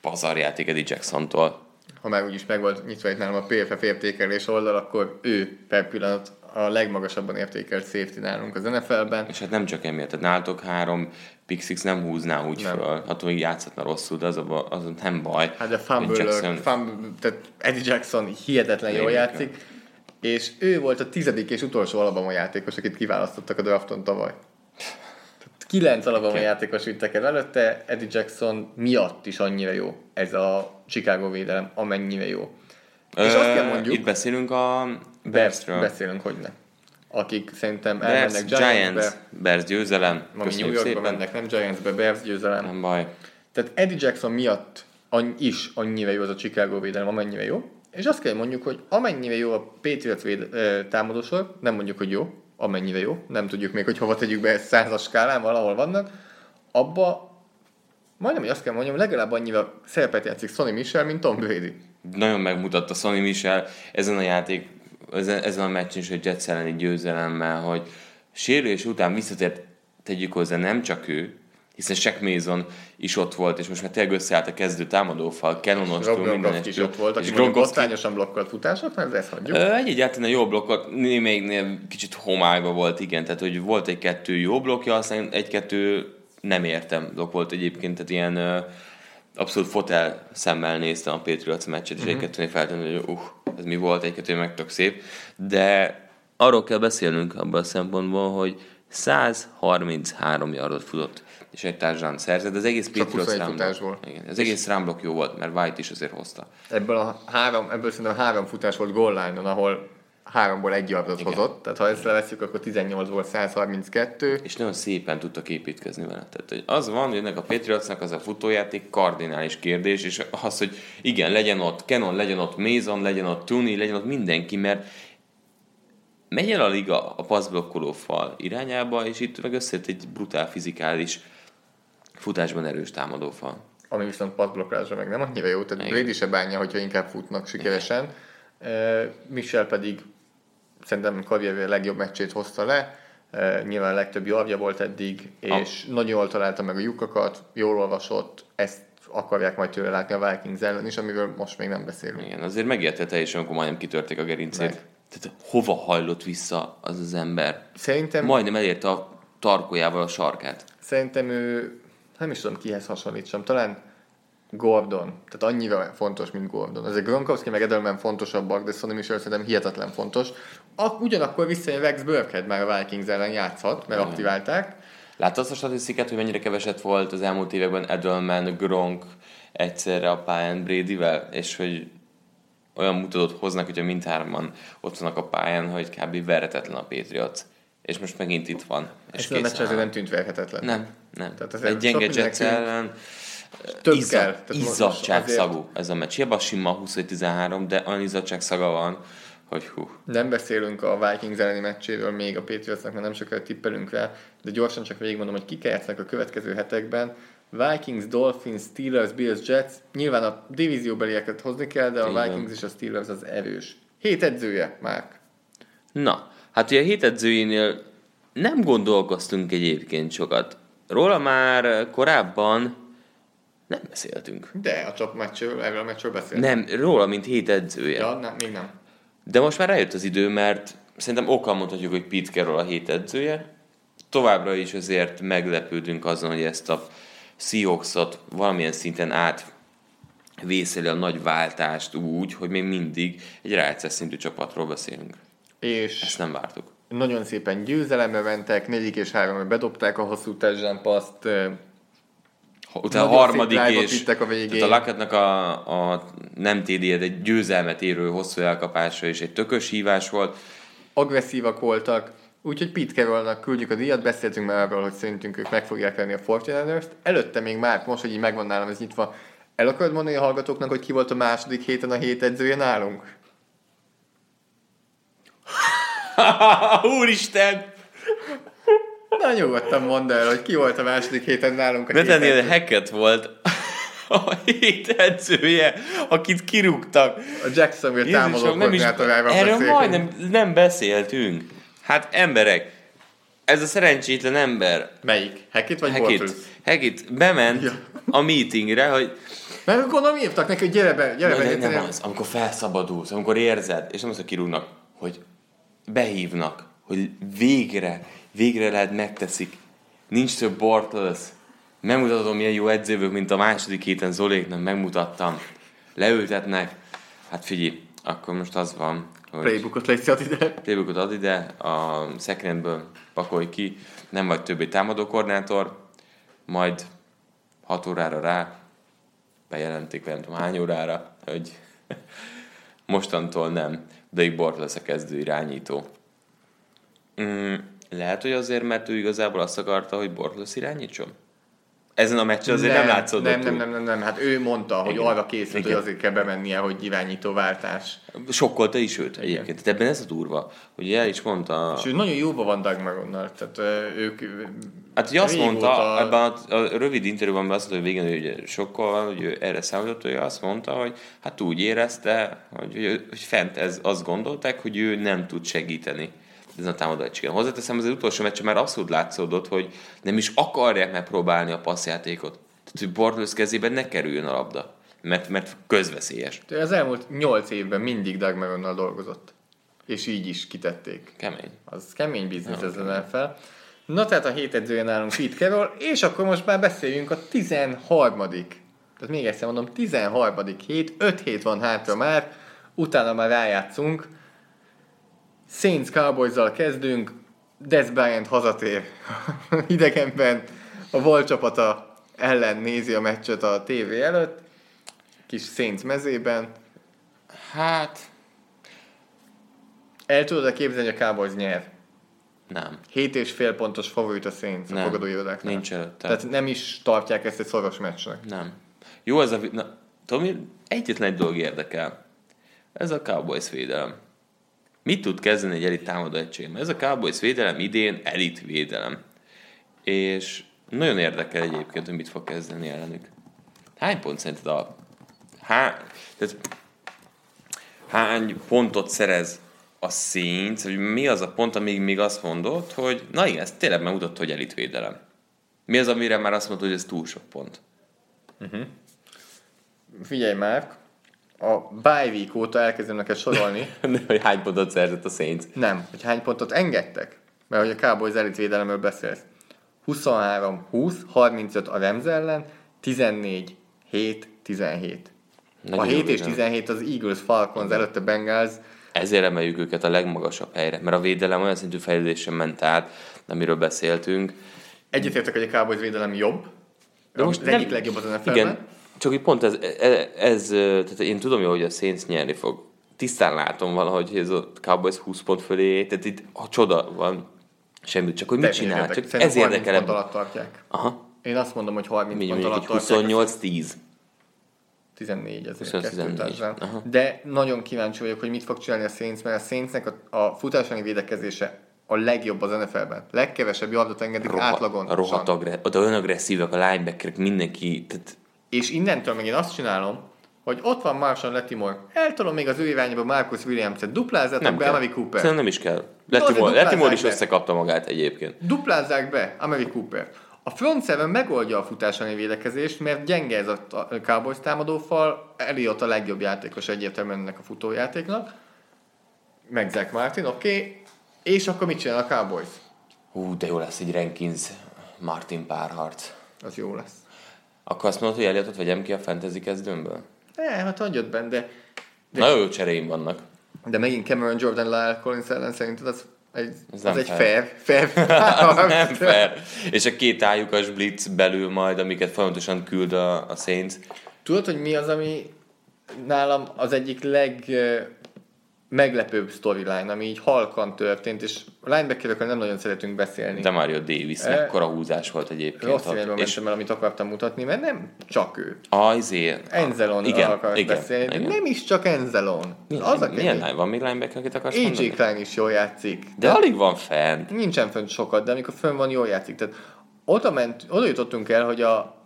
pazarjáték Eddie Jackson-tól.
Ha már úgyis meg volt nyitva itt nálam a PFF értékelés oldal, akkor ő per pillanat a legmagasabban értékelt safety nálunk az NFL-ben.
És hát nem csak emiatt, tehát nálatok három Pixix nem húzná úgy nem. föl, hát még játszhatna rosszul, de az, a, az nem baj.
Hát fumble, Jackson... fumble, tehát Eddie Jackson hihetetlen jól játszik, és ő volt a tizedik és utolsó Alabama játékos, akit kiválasztottak a drafton tavaly. Kilenc Alabama okay. játékos vittek el előtte, Eddie Jackson miatt is annyira jó ez a Chicago védelem, amennyire jó.
Ö, és azt kell mondjuk... Itt beszélünk a Bearsről.
Beszélünk, hogy ne akik szerintem
Bears, elmennek Giants-be. Giants, Bears győzelem.
Ami New Yorkba szépen. mennek, nem Giants-be, Bears győzelem.
Nem baj.
Tehát Eddie Jackson miatt annyi, is annyira jó az a Chicago védelem, amennyire jó. És azt kell mondjuk, hogy amennyire jó a Patriots véd, támadósor, nem mondjuk, hogy jó, amennyire jó, nem tudjuk még, hogy hova tegyük be százas skálán, valahol vannak, abba majdnem, hogy azt kell mondjam, legalább annyira szerepet játszik Sonny Michel, mint Tom Brady.
Nagyon megmutatta Sonny Michel ezen a játék ezen a meccsen is, hogy Jets elleni győzelemmel, hogy sérülés után visszatért, tegyük hozzá, nem csak ő, hiszen Shaq Mason is ott volt, és most már tényleg összeállt a kezdő támadófal, Cannonos,
minden is ott volt, aki mondjuk osztályosan blokkolt futások, mert ezt hagyjuk.
Egy egyáltalán jó blokkot, még kicsit homályba volt, igen, tehát hogy volt egy-kettő jó blokkja, aztán egy-kettő nem értem blokk volt egyébként, tehát ilyen abszolút fotel szemmel néztem a Patriots meccset, és uh-huh. egy-kettőnél feltenni, hogy uh, ez mi volt, egy-kettő meg tök szép, de arról kell beszélnünk abban a szempontból, hogy 133 yardot futott, és egy társadalom szerzett, az egész Patriots rámblok, igen, az egész rámblok jó volt, mert White is azért hozta.
Ebből, a három, ebből szerintem három futás volt goal line-on, ahol háromból egy yardot hozott, tehát ha ezt leveszünk, akkor 18 volt 132.
És nagyon szépen tudtak építkezni vele. Tehát hogy az van, hogy ennek a Patriotsnak az a futójáték kardinális kérdés, és az, hogy igen, legyen ott Canon, legyen ott Mason, legyen ott Tuni, legyen ott mindenki, mert megy el a liga a passzblokkoló fal irányába, és itt meg összejött egy brutál fizikális futásban erős támadófal.
Ami viszont passzblokkolásra meg nem annyira jó, tehát Brady se bánja, hogyha inkább futnak sikeresen. Igen. Michel pedig szerintem karrierje legjobb meccsét hozta le, nyilván a legtöbb javja volt eddig, és ah. nagyon jól találta meg a lyukakat, jól olvasott, ezt akarják majd tőle látni a Vikings ellen is, amiről most még nem beszélünk.
Igen, azért megérte teljesen, amikor majdnem kitörték a gerincét. Meg. Tehát hova hajlott vissza az az ember?
Szerintem...
Majdnem elérte a tarkójával a sarkát.
Szerintem ő, nem is tudom kihez hasonlítsam, talán Gordon, tehát annyira fontos, mint Gordon. Azért Gronkowski meg Edelman fontosabbak, de Sonny Michel szerintem hihetetlen fontos. A, ugyanakkor visszajön Rex Burkhead már a Vikings ellen játszhat, mert Igen. aktiválták.
Láttad azt a statisztikát, hogy mennyire keveset volt az elmúlt években Edelman, Gronk egyszerre a pályán Bradyvel, és hogy olyan mutatót hoznak, hogyha mindhárman ott vannak a pályán, hogy kb. veretetlen a Patriots. És most megint itt van. És
És a meccs azért nem tűnt verhetetlen.
Nem, nem.
Tehát azért
Egy gyenge Jets ellen
Több
izzad,
kell. Tehát most
izzadság
azért-
szagú ez a meccs. Hiába sima 20-13, de olyan izzadság szaga van, hogy hú.
Nem beszélünk a Vikings elleni meccséről még a Patriotsnak, mert nem sokára tippelünk rá, de gyorsan csak végigmondom, hogy kik játsznak a következő hetekben. Vikings, Dolphins, Steelers, Bills, Jets. Nyilván a divízióbelieket hozni kell, de a
Igen.
Vikings és a Steelers az erős. Hét edzője, Márk.
Na, hát ugye a hétedzőinél nem gondolkoztunk egyébként sokat. Róla már korábban nem beszéltünk.
De a csap meccsről, erről a meccsről beszélünk.
Nem, róla, mint hétedzője.
Ja, nem, még nem.
De most már eljött az idő, mert szerintem okkal mondhatjuk, hogy Pete Carroll a hét edzője. Továbbra is azért meglepődünk azon, hogy ezt a Seahawks-ot valamilyen szinten át vészeli a nagy váltást úgy, hogy még mindig egy rájátszás szintű csapatról beszélünk.
És
Ezt nem vártuk.
nagyon szépen győzelemre mentek, negyedik és háromra bedobták a hosszú touchdown paszt,
Utána a harmadik és
a végén.
tehát a a, a nem TD, egy győzelmet érő hosszú elkapása és egy tökös hívás volt.
agresszívak voltak, úgyhogy Pete Carrollnak küldjük a díjat, beszéltünk már arról, hogy szerintünk ők meg fogják venni a Fortinanders-t. Előtte még már, most, hogy így megvan nálam ez nyitva, el akarod mondani a hallgatóknak, hogy ki volt a második héten a hét edzője nálunk? [laughs]
Úristen!
Na nyugodtan mondd el, hogy ki volt a második héten nálunk a
Nathaniel. Hackett volt [laughs] a hét edzője, akit kirúgtak.
A Jacksonville támadó koordinátorával
erről
beszélünk.
majdnem nem beszéltünk. Hát emberek, ez a szerencsétlen ember,
Melyik? Hackett vagy Bortles?
Hackett, Hackett bement
Ja.
a meetingre, hogy
Mert gondolom írtak neki, hogy gyere be, gyere
Na,
be. egyszerűen.
nem az, amikor felszabadulsz, amikor érzed, és nem az, hogy kirúgnak, hogy behívnak, hogy végre, végre lehet megteszik. Nincs több Bortles. Megmutatom, milyen jó edzővök, mint a második héten Zoléknak megmutattam. Leültetnek. Hát figyelj, akkor most az van, hogy
Playbookot légy szívat ide.
playbookot ad ide, a szekrényből pakolj ki, nem vagy többé támadó koordinátor, majd 6 órára rá bejelentik, nem tudom hány órára, hogy mostantól nem, Blake Bort lesz a kezdő irányító. Mm, lehet, hogy azért, mert ő igazából azt akarta, hogy Bortles irányítson? Ezen a meccsen azért nem, nem látszódott
nem, nem, nem, nem, nem, hát ő mondta, hogy
Igen.
arra készült, hogy
Igen.
azért kell bemennie, hogy irányító váltás.
Sokkolta is őt egyébként. Tehát ebben ez a durva, hogy el is mondta...
És ő nagyon jóba van Doug Maronnal, tehát ők...
Hát, hogy azt mondta, ebben a, a rövid interjúban azt mondta, hogy végén ugye sokkal, hogy ő erre számított, hogy azt mondta, hogy hát úgy érezte, hogy, hogy, hogy fent ez, azt gondolták, hogy ő nem tud segíteni ezen a támadácsigen. Hozzáteszem, az utolsó meccsen már abszolút látszódott, hogy nem is akarják megpróbálni a passzjátékot. Tehát, hogy Bortles kezében ne kerüljön a labda, mert, mert közveszélyes.
Ő az elmúlt nyolc évben mindig Doug Maronnal dolgozott. És így is kitették.
Kemény.
Az kemény biznisz ez az fel. Na tehát a hét edzője nálunk Pete Carroll, és akkor most már beszéljünk a 13 Tehát még egyszer mondom, 13 hét, 5 hét van hátra már, utána már rájátszunk. Saints cowboys kezdünk, Des Bryant hazatér [laughs] idegenben, a Vol csapata ellen nézi a meccset a tévé előtt, kis Saints mezében.
Hát,
El tudod képzelni, hogy a Cowboys nyer?
nem.
7 és fél pontos favorit a Saints a
Nem.
fogadóirodáknál.
Nincs előtte.
Tehát nem is tartják ezt egy szoros meccsnek.
Nem. Jó, ez a... Na, tudom, mi- egyetlen egy dolog érdekel. Ez a Cowboys védelem. Mit tud kezdeni egy elit támadó egységem? Ez a Cowboys védelem idén elit védelem. És nagyon érdekel egyébként, hogy mit fog kezdeni ellenük. Hány pont szerinted a... Há... Tehát... Hány pontot szerez a Saints, hogy mi az a pont, amíg még azt mondod, hogy na igen, ez tényleg megmutatta, hogy elit védelem. Mi az, amire már azt mondod, hogy ez túl sok pont?
Figyelj már, a bye week óta elkezdem neked sorolni. [laughs]
hogy hány pontot szerzett a Saints.
nem, hogy hány pontot engedtek. Mert hogy a Cowboys elit védelemről beszélsz. 23, 20, 35 a Rams ellen, 14, 7, 17. a
Nagyon
7
jó
és
védelem.
17 az Eagles, Falcons, előtte Bengals.
Ezért emeljük őket a legmagasabb helyre, mert a védelem olyan szintű fejlődésen ment át, amiről beszéltünk.
Egyetértek, hogy a Cowboys védelem jobb.
De most
az egyik
nem-
legjobb az NFL-ben.
Igen, csak így pont ez, ez, ez, tehát én tudom jó, hogy a Saints nyerni fog. Tisztán látom valahogy, hogy ez a Cowboys 20 pont fölé, tehát itt a csoda van. Semmit, csak hogy mit csinál. Csak
Szerintem
ez
30
érdekel.
pont alatt tartják.
Aha.
Én azt mondom, hogy 30
Mondjuk
pont alatt tartják.
28-10.
14 ezért
20-14.
kettő touchdown.
Aha.
De nagyon kíváncsi vagyok, hogy mit fog csinálni a Saints, mert a Saintsnek a, a futásáni védekezése a legjobb az NFL-ben. Legkevesebb yardot engedik átlagon.
rohadt agre- olyan agresszívek a linebackerek, mindenki, tehát
És innentől meg én azt csinálom, hogy ott van Marshall Letimore, eltolom még az ő irányába Marcus Williams-et, duplázatok
nem
be
kell.
Amari Cooper.
Szerintem nem is kell.
duplázzák
Letimore is
be.
összekapta magát egyébként.
Duplázzák be Amari Cooper. A front seven megoldja a futásani védekezést, mert gyenge ez a a Cowboys támadófal, Elliot a legjobb játékos egyértelműen ennek a futójátéknak, meg Zach Martin, oké, okay. és akkor mit csinál a Cowboys?
Hú, de jó lesz egy Rankins Martin párharc.
Az jó lesz.
Akkor azt mondod, hogy Elliotot vegyem ki a fantasy kezdőmből?
Ne, hát hagyjad benne, de, De-
Nagyon jó cseréim vannak.
de megint Cameron Jordan Lyle Collins ellen szerinted az egy,
Ez
az egy
fair.
fair, fair, [laughs]
nem fair. És a két ályukas blitz belül majd, amiket folyamatosan küld a, a Saints.
Tudod, hogy mi az, ami nálam az egyik leg meglepőbb storyline, ami így halkan történt, és linebackerekről nem nagyon szeretünk beszélni.
De Mario Davis,
E-
mekkora húzás volt egyébként.
Rossz irányba
és
mentem el, amit akartam mutatni, mert nem csak ő.
a, izé,
Enzelon
igen,
akarsz
igen,
beszélni, de
igen.
nem is csak Enzelon.
Milyen,
az a
milyen van még linebacker, akit akarsz
AJ? Klein is jól játszik.
De alig van fent.
Nincsen fönt sokat, de amikor fönn van, jól játszik. Tehát oda, ment, oda jutottunk el, hogy a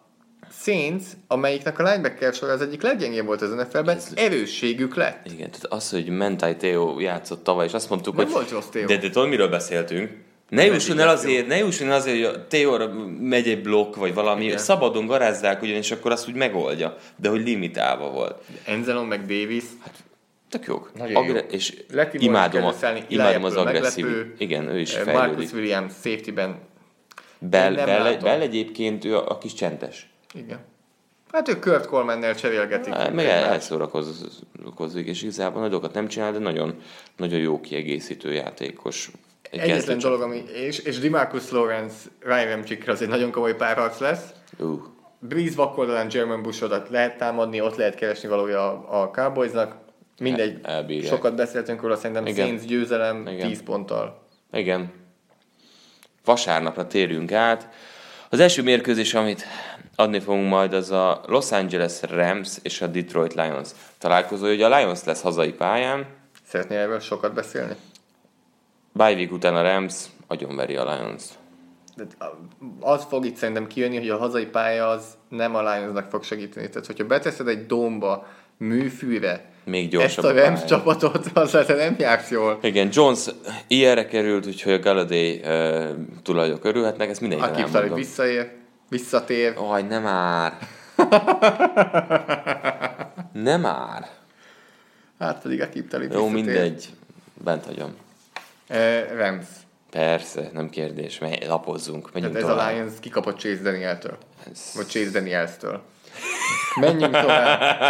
Saints, amelyiknek a linebacker sor az egyik leggyengébb volt az NFL-ben, erősségük lett.
Igen, tehát az, hogy Mentai Theo játszott tavaly, és azt mondtuk,
Nem
hogy...
volt rossz Theo.
De, de tudod, miről beszéltünk? Ne jusson el azért, ne jusson el azért, hogy a Theóra megy egy blokk, vagy valami,
Igen.
szabadon garázzák ugyanis, akkor azt úgy megoldja, de hogy limitálva volt.
Enzelon meg Davis.
Tök jók.
Nagyon jó.
és
Latimore
imádom,
kell
a,
összeállni,
imádom az agresszív.
meglepő.
Igen, ő is
Eh,
fejlődik.
Marcus Williams safety-ben.
Bell, Bell. Bell egyébként ő a, a kis csentes.
Igen. Hát ők Kurt Coleman-nel cserélgetik.
Hát, Meg
egymást.
elszórakozik, és igazából nagyokat nem csinál, de nagyon, nagyon jó kiegészítő játékos. Egy
Egyetlen dolog, ami, és, és Demarcus Lawrence, Ryan Ramchick az egy nagyon komoly párharc lesz.
Ú,
Breeze vakoldalán German Bushodat lehet támadni, ott lehet keresni valója a, a Cowboysnak. Mindegy,
El- elbírják.
sokat beszéltünk róla, szerintem
Igen.
Saints győzelem
Igen.
10 ponttal.
Igen. Vasárnapra térjünk át. Az első mérkőzés, amit adni fogunk majd, az a Los Angeles Rams és a Detroit Lions találkozó. Ugye a Lions lesz hazai pályán,
Szeretnél erről sokat beszélni?
bye week után a Rams agyonveri a Lions.
De az fog itt szerintem kijönni, hogy a hazai pálya az nem a Lionsnak fog segíteni. Tehát, hogyha beteszed egy domba, műfűre,
Még
ezt
gyorsabb
a Rams csapatot, te nem jársz jól.
Igen, Jones ilyenre került, úgyhogy a Galladay uh, tulajdonok örülhetnek, ezt mindenki
Talib
elmondom.
visszaér, visszatér.
Aj, nem már. [laughs] nem már.
Hát pedig Akip Talib
Jó, mindegy. Bent hagyom.
Eh, Rams.
Persze, nem kérdés. Menj, lapozzunk, menjünk
Tehát ez
tovább.
a Lions kikapott Chase Danieltől.
Ez-
Vagy Chase Daniels-től. Menjünk tovább.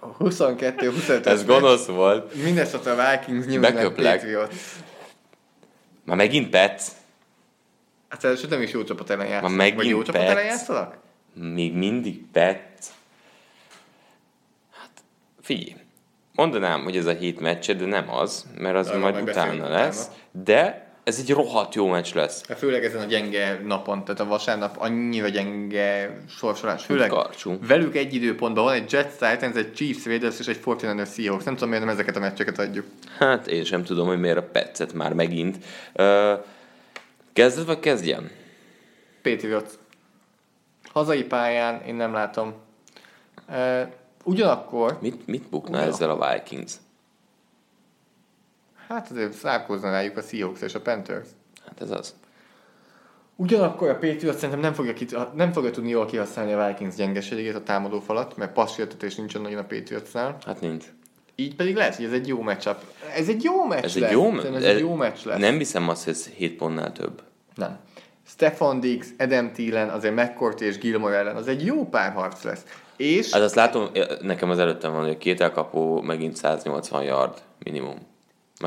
A 22-25
Ez gonosz volt.
Minnesota Vikings New England. Patriots.
Már megint Pets?
Hát először nem is jó csapat ellen játszanak.
megint
Vagy jó csapat ellen játszanak?
Még mindig Pets? Hát, figyelj. Mondanám, hogy ez a hét meccse, de nem az, mert az
Arról
majd utána lesz.
utána.
De ez egy rohadt jó meccs lesz.
Hát főleg ezen a gyenge napon, tehát a vasárnap annyira gyenge sorsolás. Főleg
Karcsú.
velük egy időpontban van egy Jets Titans, egy Chiefs Raiders és egy 49ers Seahawks. Nem tudom, miért nem ezeket a meccseket adjuk.
Hát én sem tudom, hogy miért a Petset már megint. Uh, kezded vagy kezdjem?
Patriots. Hazai pályán én nem látom. Uh, ugyanakkor,
Mit, mit bukna
Ugyan.
ezzel a Vikings?
Hát azért szárkozna rájuk a Seahawks és a Panthers.
Hát ez az.
Ugyanakkor a Patriots szerintem nem fogja, kit- nem fogja tudni jól kihasználni a Vikings gyengeségét, a támadó falat, mert passzjötetés nincsen nagyon a Patriotsnál.
Hát nincs.
Így pedig lehet, hogy ez egy jó matchup. Ez egy jó meccs
Ez
lesz.
egy jó,
Szerintem ez egy jó meccs lesz.
Nem hiszem azt, hogy ez 7 pontnál több.
Nem. Stefan Diggs, Adam Thielen, azért McCourty és Gilmore ellen, az egy jó párharc lesz. És
Hát azt látom, nekem az előttem van, hogy a két elkapó megint 180 yard minimum.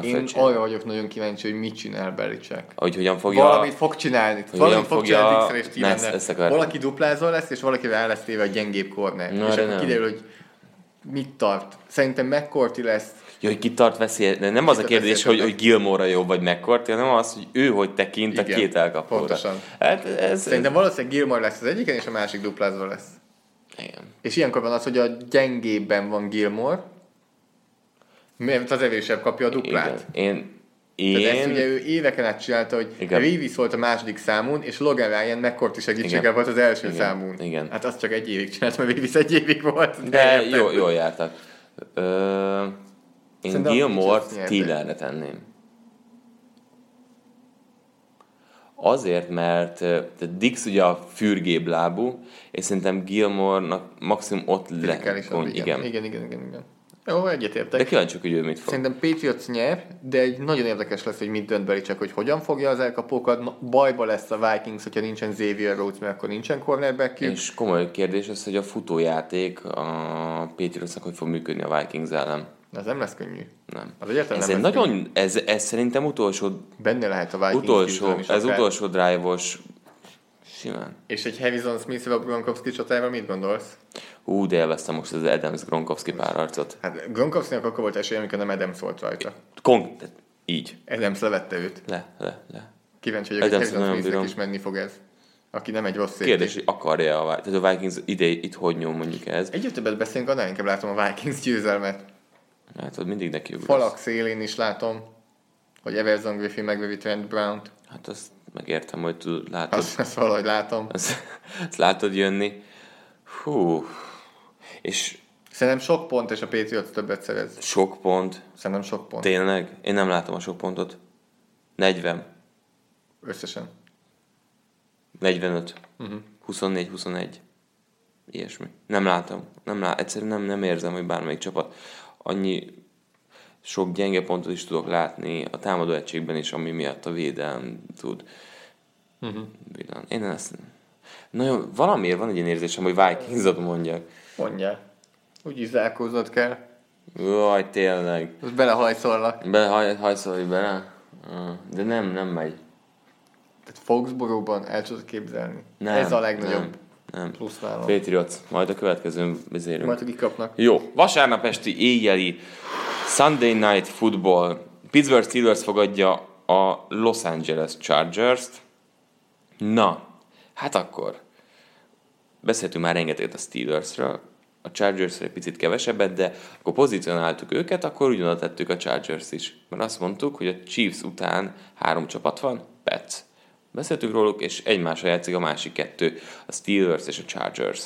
Én
Megfejtsen.
arra vagyok nagyon kíváncsi, hogy mit csinál Belichick.
Hogy hogyan fogja...
Valamit fog csinálni.
Hogy
Valamit fog
fogja-
csinálni Dixon és
ezt akartam.
Valaki duplázó lesz, és valakivel el lesz téve a gyengébb corner.
Na,
és akkor
nem.
kiderül, hogy mit tart. Szerintem McCourty lesz
Jó, hogy ki tart veszély, de nem az a kérdés, hogy, hogy Gilmore jobb vagy McCourty, hanem az, hogy ő hogy tekint a
Igen,
két elkapóra.
pontosan.
Hát ez,
Szerintem valószínűleg Gilmore lesz az egyiken, és a másik duplázva lesz.
Igen.
És ilyenkor van az, hogy a gyengébben van Gilmore, mert az erősebb kapja a duplát.
Igen. Én,
Tehát ezt
én,
ugye ő éveken át csinálta, hogy
Igen.
Reeves volt a második számún, és Logan Ryan McCourty segítséggel
Igen.
volt az első
Igen.
számún.
Igen.
Hát azt csak egy évig csinált, mert Reeves egy évig volt.
de
érted?
jó, jól jártak. Ö, én Gilmore-t. Tillerre tenném. Azért, mert tehát Dix ugye a fürgébb lábú, és szerintem Gilmore-nak maximum ott le...
Igen.
igen.
igen, igen, igen. Jó, egyetértek.
De kíváncsiak, hogy ő mit fog.
Szerintem Patriots nyer, de egy nagyon érdekes lesz, hogy mit dönt Belichick, hogy hogyan fogja az elkapókat. Bajba lesz a Vikings, hogyha nincsen Xavier Rhodes, mert akkor nincsen cornerback
És komoly kérdés az, hogy a futójáték a Patriotsnak hogy fog működni a Vikings ellen.
Ez nem lesz könnyű.
Nem.
Az egyáltalán
Ez
nem lesz
nagyon, ez, ez szerintem utolsó,
Benne lehet a Vikings
utolsó, ez
akár.
utolsó drive-os simán.
És egy Harrison Smith Rob Gronkowski csatájával mit gondolsz?
Ú, de élveztem most az Adams Gronkowski párharcot.
Hát Gronkowskinak akkor volt esélye, amikor nem Adams volt rajta.
Kon- így.
Adams levette őt.
Le, le, le.
Kíváncsi vagyok, hogy Harrison Smithnek is menni fog ez. Aki nem egy rossz.
Kérdés, hogy akarja a, tehát a Vikings ide, itt hogy nyom mondjuk ez.
Egyre többet beszélünk, annál inkább látom a Vikings győzelmet.
Hát ott mindig neki ugrasz.
Falak szélén is látom, hogy Everson Griffin meglövi Trent Brown-t.
Hát azt megértem, hogy tud, látod,
Azt, azt [laughs] valahogy látom.
azt, azt látod jönni. Hú. És
Szerintem sok pont, és a Patriots többet szerez.
sok pont.
Szerintem sok pont.
Tényleg? Én nem látom a sok pontot. 40.
Összesen.
45.
Uh-huh.
24-21. Ilyesmi. Nem látom. Nem lá- egyszerűen nem, nem érzem, hogy bármelyik csapat annyi sok gyenge pontot is tudok látni a támadó egységben is, ami miatt a védelm tud.
Uh-huh.
Én ezt... Nagyon, valamiért van egy ilyen érzésem, hogy Vikingsot mondjak.
Mondja. Úgy is zárkóznod kell.
Jaj, tényleg.
Most belehajszolnak.
Be, haj, hajszolj bele. De nem, nem megy.
Tehát Foxborough-ban el tudod képzelni.
Nem,
Ez a legnagyobb
Nem, nem.
plusz nálam.
Patriots, majd a következőn vezérünk.
Majd akik kapnak.
Jó, vasárnap esti éjjeli Sunday Night Football. Pittsburgh Steelers fogadja a Los Angeles Chargers-t. Na, hát akkor. Beszéltünk már rengeteget a Steelersről, a chargers egy picit kevesebbet, de akkor pozícionáltuk őket, akkor ugyanoda tettük a Chargers is. Mert azt mondtuk, hogy a Chiefs után három csapat van, Pets. Beszéltük róluk, és egymásra játszik a másik kettő, a Steelers és a Chargers.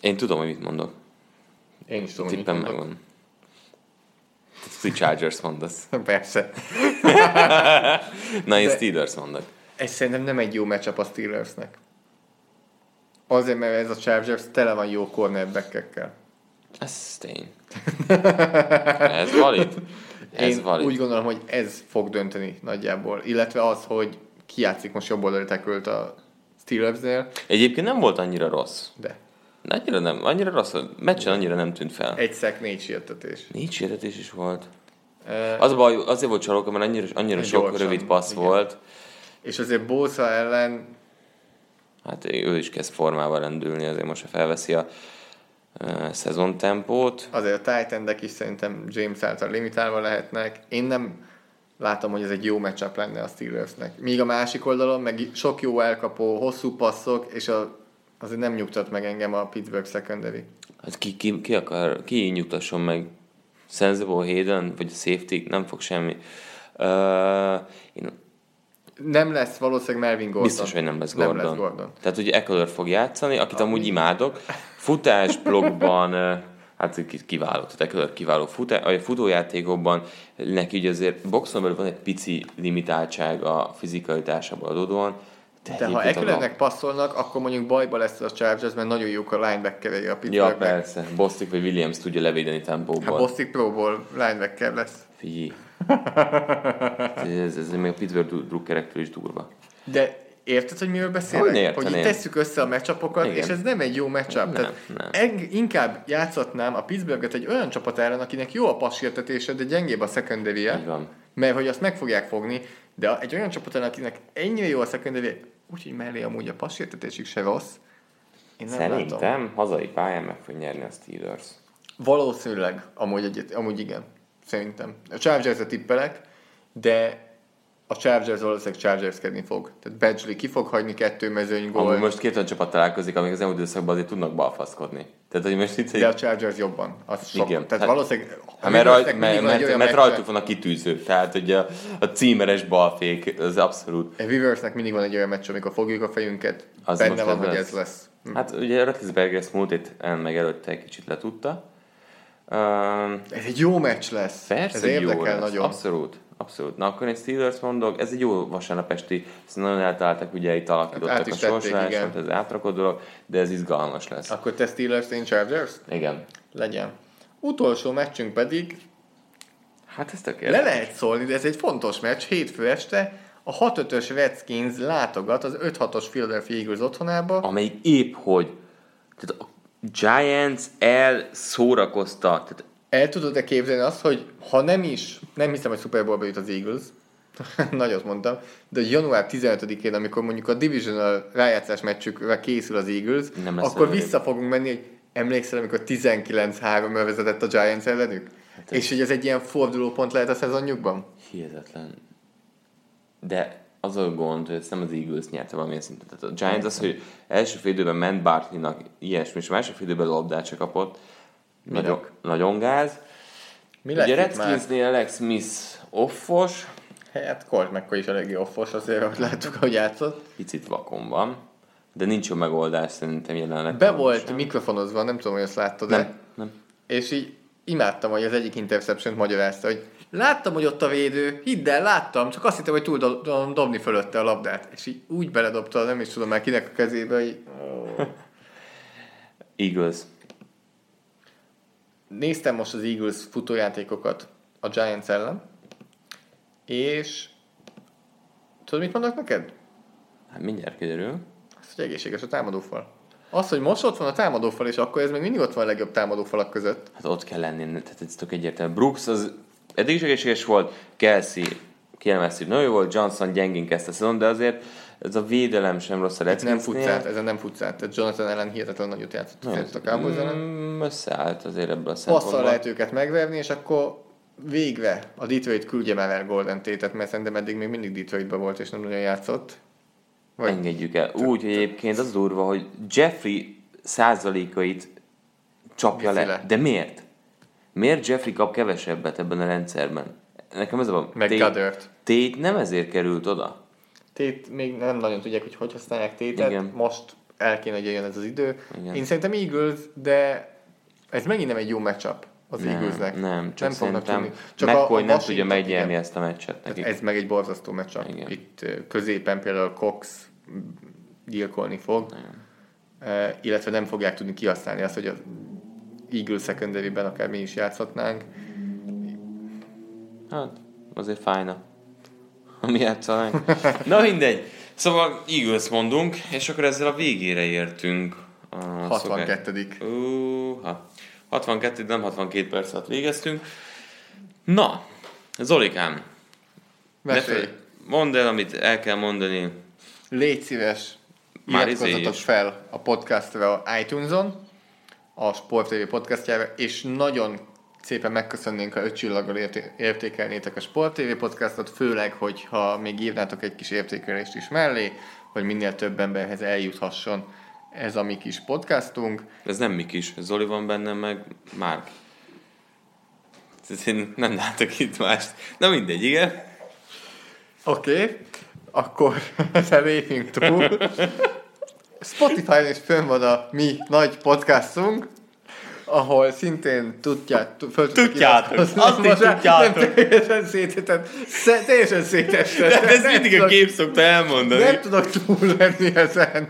Én tudom, hogy mit mondok.
Én is tudom,
Tippem megvan. Ti Chargers mondasz. [laughs]
Persze.
Na, én
De-
Steelers mondok.
Ez szerintem nem egy jó matchup a Steelersnek. Azért, mert ez a Chargers tele van jó cornerback-ekkel.
Ez tény. Ez valid. Ez
Én
valid.
úgy gondolom, hogy ez fog dönteni nagyjából. Illetve az, hogy ki játszik most jobb oldali a Steelersnél,
Egyébként nem volt annyira rossz.
de
Annyira nem, annyira rossz, a meccsen annyira nem tűnt fel.
egy szek, négy sietetés.
Négy sértetés is volt.
Uh,
Az a baj, azért volt csalóka, mert annyira, annyira sok
Gyorsan,
rövid passz
igen.
volt.
és azért Bosa ellen
Hát ő is kezd formával rendülni, azért most felveszi a uh, szezontempót.
azért a titan is szerintem James által limitálva lehetnek. Én nem látom, hogy ez egy jó matchup lenne a Steelersnek. Míg a másik oldalon meg sok jó elkapó, hosszú passzok, és a, azért nem nyugtat meg engem a Pittsburgh secondary.
Hát ki, ki, ki akar, ki nyugtasson meg? Sensible Hayden, vagy a safety, nem fog semmi. Uh, én
Nem lesz valószínűleg Melvin Gordon.
biztos, hogy nem lesz Gordon.
Nem lesz Gordon.
Tehát ugye Eckler fog játszani, akit amúgy imádok. Futás blogban, hát ki- kiváló, tehát Eckler kiváló futá, a futójátékokban, neki ugye azért boxon belül van egy pici limitáltság a fizikalitásából adódóan.
De ha Ecklernek passzolnak, akkor mondjuk bajba lesz a Chargers, mert nagyon jók a linebackerei a
Ja,
Pittsburghnek.
persze. Bostik vagy Williams tudja levédeni tempóból.
Hát Bostic Pro Bowl linebacker lesz.
Figyelj. ez, ez még a Pittsburgh drukkerektől is durva.
De érted, hogy miről beszélek?
Hogy
hogy itt tesszük össze a meccsapokat, és ez nem egy jó matchup.
Nem,
Tehát
nem.
eng- inkább játszatnám a Pittsburghet egy olyan csapat ellen, akinek jó a passértetése, de gyengébb a secondary mert hogy azt meg fogják fogni, de egy olyan csapat ellen, akinek ennyire jó a secondary úgyhogy mellé amúgy a passértetésük se rossz, én nem látom.
Szerintem hazai pályán meg fog nyerni a Steelers.
Valószínűleg, amúgy, egyet, amúgy igen. Szerintem. A Chargers-re tippelek, de a Chargers valószínűleg Chargerskedni fog. Tehát Badgley ki fog hagyni kettő mezőny gól.
Amúgy most két olyan csapat találkozik, amik az elmúlt időszakban azért tudnak balfaszkodni. Tehát, hogy most itt
De a Chargers jobban. Az sok.
Igen.
Tehát
Hát-
valószínűleg...
Hát mert, rajt, mert, mert, mert rajtuk van a kitűző, tehát hogy a, a címeres balfék, az abszolút.
A Riversnek mindig van egy olyan meccs, amikor fogjuk a fejünket,
Az
benne van,
ez
hogy ez lesz.
Hát ugye Roethlisberger ezt múlt héten meg előtte egy kicsit letudta. Um,
Ez egy jó meccs lesz.
persze,
ez
hogy jó
érdekel
lesz.
nagyon.
Abszolút. Abszolút. Na akkor én Steelers mondok, ez egy jó vasárnap esti, ezt nagyon eltaláltak, ugye itt alakítottak
Hát át
a sorsolást, ez átrakott dolog, de ez izgalmas lesz.
Akkor te Steelers, én Chargers?
Igen.
Legyen. Utolsó meccsünk pedig
Hát ez tök
le lehet szólni, de ez egy fontos meccs, hétfő este. A 6-5-ös Redskins látogat az 5-6-os Philadelphia Eagles otthonába.
amelyik épp hogy tehát a Giants elszórakozta, tehát
El tudod-e képzelni azt, hogy ha nem is, nem hiszem, hogy Super Bowlba jut az Eagles, [laughs] nagyot mondtam, de január 15-én, amikor mondjuk a Divisional rájátszás meccsükre készül az Eagles,
Nem
akkor
előrébb.
vissza fogunk menni, hogy emlékszel, amikor 19-3-ra vezetett a Giants ellenük?
Hát
És hogy ez egy ilyen fordulópont lehet a szezonjukban?
hihetetlen. De az a gond, hogy ezt nem az Eagles nyerte valamilyen szinten. Tehát a Giants az, hogy első fél időben ment Barkley-nak ilyesmi, és a második fél időben labdát se kapott. Nagyon, nagyon gáz.
Mi
Ugye? Redskinsnél Alex Smith offos,
Hát Colt McCoy is eléggé offos azért, ahogy láttuk, hogy játszott.
picit vakon van, de nincs jó megoldás szerintem jelenleg.
Be volt mikrofonozva, nem tudom, hogy ezt láttad
Nem, nem.
És így imádtam, hogy az egyik interception magyarázta, hogy láttam, hogy ott a védő, hidd el, láttam, csak azt hittem, hogy túl do- do- dobni fölötte a labdát. És így úgy beledobta, nem is tudom már kinek a kezébe, hogy
Eagles.
Néztem most az Eagles futójátékokat a Giants ellen, és tudod, mit mondok neked?
Hát mindjárt kiderül.
Az, hogy egészséges a támadófal. Az, hogy most ott van a támadófal, és akkor ez még mindig ott van a legjobb támadófalak között.
Hát ott kell lenni, tehát ez tök egyértelmű. Brooks az eddig is egészséges volt, Kelsey kiemelsző nagyon jó volt, Johnson gyengén kezdte a szezon, de azért ez a védelem sem rossz a
Ez nem
Redskinsnél.
futcált, ezen nem futcált. Tehát Jonathan ellen hihetetlen nagyot játszott a Cowboys ellen.
Mm, összeállt azért ebből a
Passzal
szempontból.
lehet őket megverni, és akkor végre a Detroit küldje már el Golden Tate-et, mert szerintem eddig még mindig Detroitban volt, és nem nagyon játszott. Vagy
Engedjük el. Úgy, hogy egyébként az durva, hogy Jeffrey százalékait csapja le. De miért? Miért Jeffrey kap kevesebbet ebben a rendszerben? Nekem ez a
meg
Tate-. Tate nem ezért került oda.
Tét még nem nagyon tudják, hogy hogy használják tétet.
Igen.
Most el kéne, hogy jöjjön ez az idő.
Igen.
Én szerintem Eagles, de ez megint nem egy jó matchup az
Nem,
Eaglesnek.
nem, csak
nem fognak tudni.
Csak McCoy nem tudja megnyerni ezt a meccset nekik.
ez meg egy borzasztó matchup.
Igen.
Itt középen például Cox gyilkolni fog, Eh, illetve nem fogják tudni kihasználni azt, hogy az Eagles secondary-ben akár mi is játszhatnánk.
Hát, azért fájna. Ami játszanánk. Na mindegy. Szóval Eagles mondunk, és akkor ezzel a végére értünk. A
62.
Uha. 62, nem 62 perc alatt végeztünk. Na, Zolikám,
Mesélj!
mondd el, amit el kell mondani.
Légy szíves,
Már izé
iratkozzatok fel a podcastra a iTunes-on, a Sport TV podcastjára, és nagyon szépen megköszönnénk, ha öt csillaggal érté- értékelnétek a Sport TV podcastot, főleg, hogyha még írnátok egy kis értékelést is mellé, hogy minél több emberhez eljuthasson ez a mi kis podcastunk.
Ez nem mi kis, Zoli van benne, meg Márk. Én nem látok itt mást. Na mindegy, igen.
Oké, okay, akkor [laughs] ezen lépjünk túl. [laughs] Spotify-on is fönn van a mi nagy podcastunk, ahol szintén tudják, tu- föl
Tudjátok, azt is tudjátok.
Nem teljesen szétetett, sze- teljesen szétesett.
De ez
Nem
mindig a
tudok-
kép szokta elmondani.
Nem tudok túllépni ezen.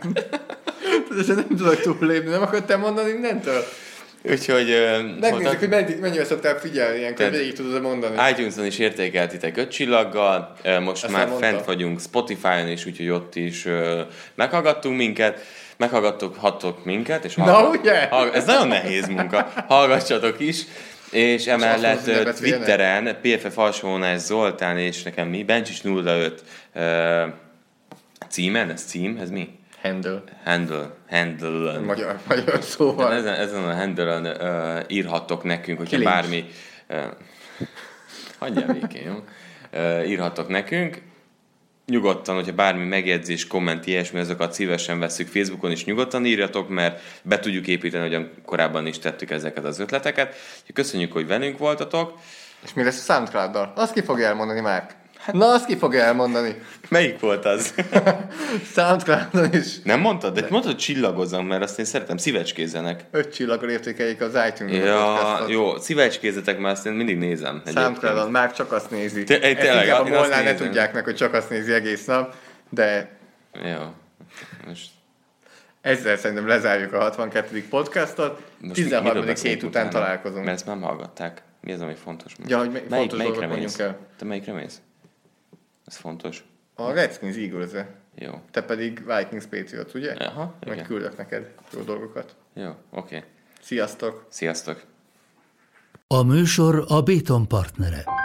Ezen nem tudok túllépni, nem akarod te mondani innentől?
Úgyhogy...
Megnézzük, hogy mennyire, mennyire szoktál figyelni ilyenkor, végig tudod mondani.
iTunes-on is értékeltitek öt csillaggal, ö, most
Ezt
már fent vagyunk Spotify-on is, úgyhogy ott is meghallgattunk minket, meghallgattok hatok minket, és
Na, ugye?
hallg- ez nagyon nehéz munka, hallgassatok is, és emellett
ne
Twitteren PFF alsóvonás Zoltán és nekem mi, Bencsis 05 ö, címen, ez cím, ez mi?
Handle.
handle, handle
Magyar, magyar szóval.
ezen, ezen a handle-on uh, írhattok nekünk, hogyha
Kilincs.
bármi... Uh, hagyjál békén, jó? Uh, írhattok nekünk. Nyugodtan, hogyha bármi megjegyzés, komment, ilyesmi, azokat szívesen veszük Facebookon is nyugodtan írjatok, mert be tudjuk építeni, ahogyan korábban is tettük ezeket az ötleteket. Köszönjük, hogy velünk voltatok.
És mi lesz a Soundcloud-dal? Azt ki fogja elmondani, Márk? Na, azt ki fogja elmondani?
Melyik volt az? [laughs]
Soundcloud-on is
Nem mondtad? De mondtad, hogy csillagozzam, mert azt én szeretem, szívecskézzenek.
öt csillaggal értékeljék az iTunes-on a
Ja, jó, szívecskézzetek, mert azt én mindig nézem.
Soundcloud-on már csak azt nézi.
Te-
Ezt
tényleg,
inkább a Molnár ne tudják meg, hogy csak azt nézi egész nap, de
Jó. Most,
ezzel szerintem lezárjuk a 62. podcastot.
most
13.
miről beszélünk
hét után
utána?
találkozunk.
Mert ezt már hallgatták. Mi az, ami fontos?
Ja, hogy mi- fontos dolgot
mész?
el.
Te melyikre mész? Ez fontos.
A Redskins eagles
Jó.
Te pedig Vikings Patriots, ugye?
Aha, igen.
küldök neked jó dolgokat.
Jó, oké. Okay.
Sziasztok!
Sziasztok.
A műsor a Béton partnere.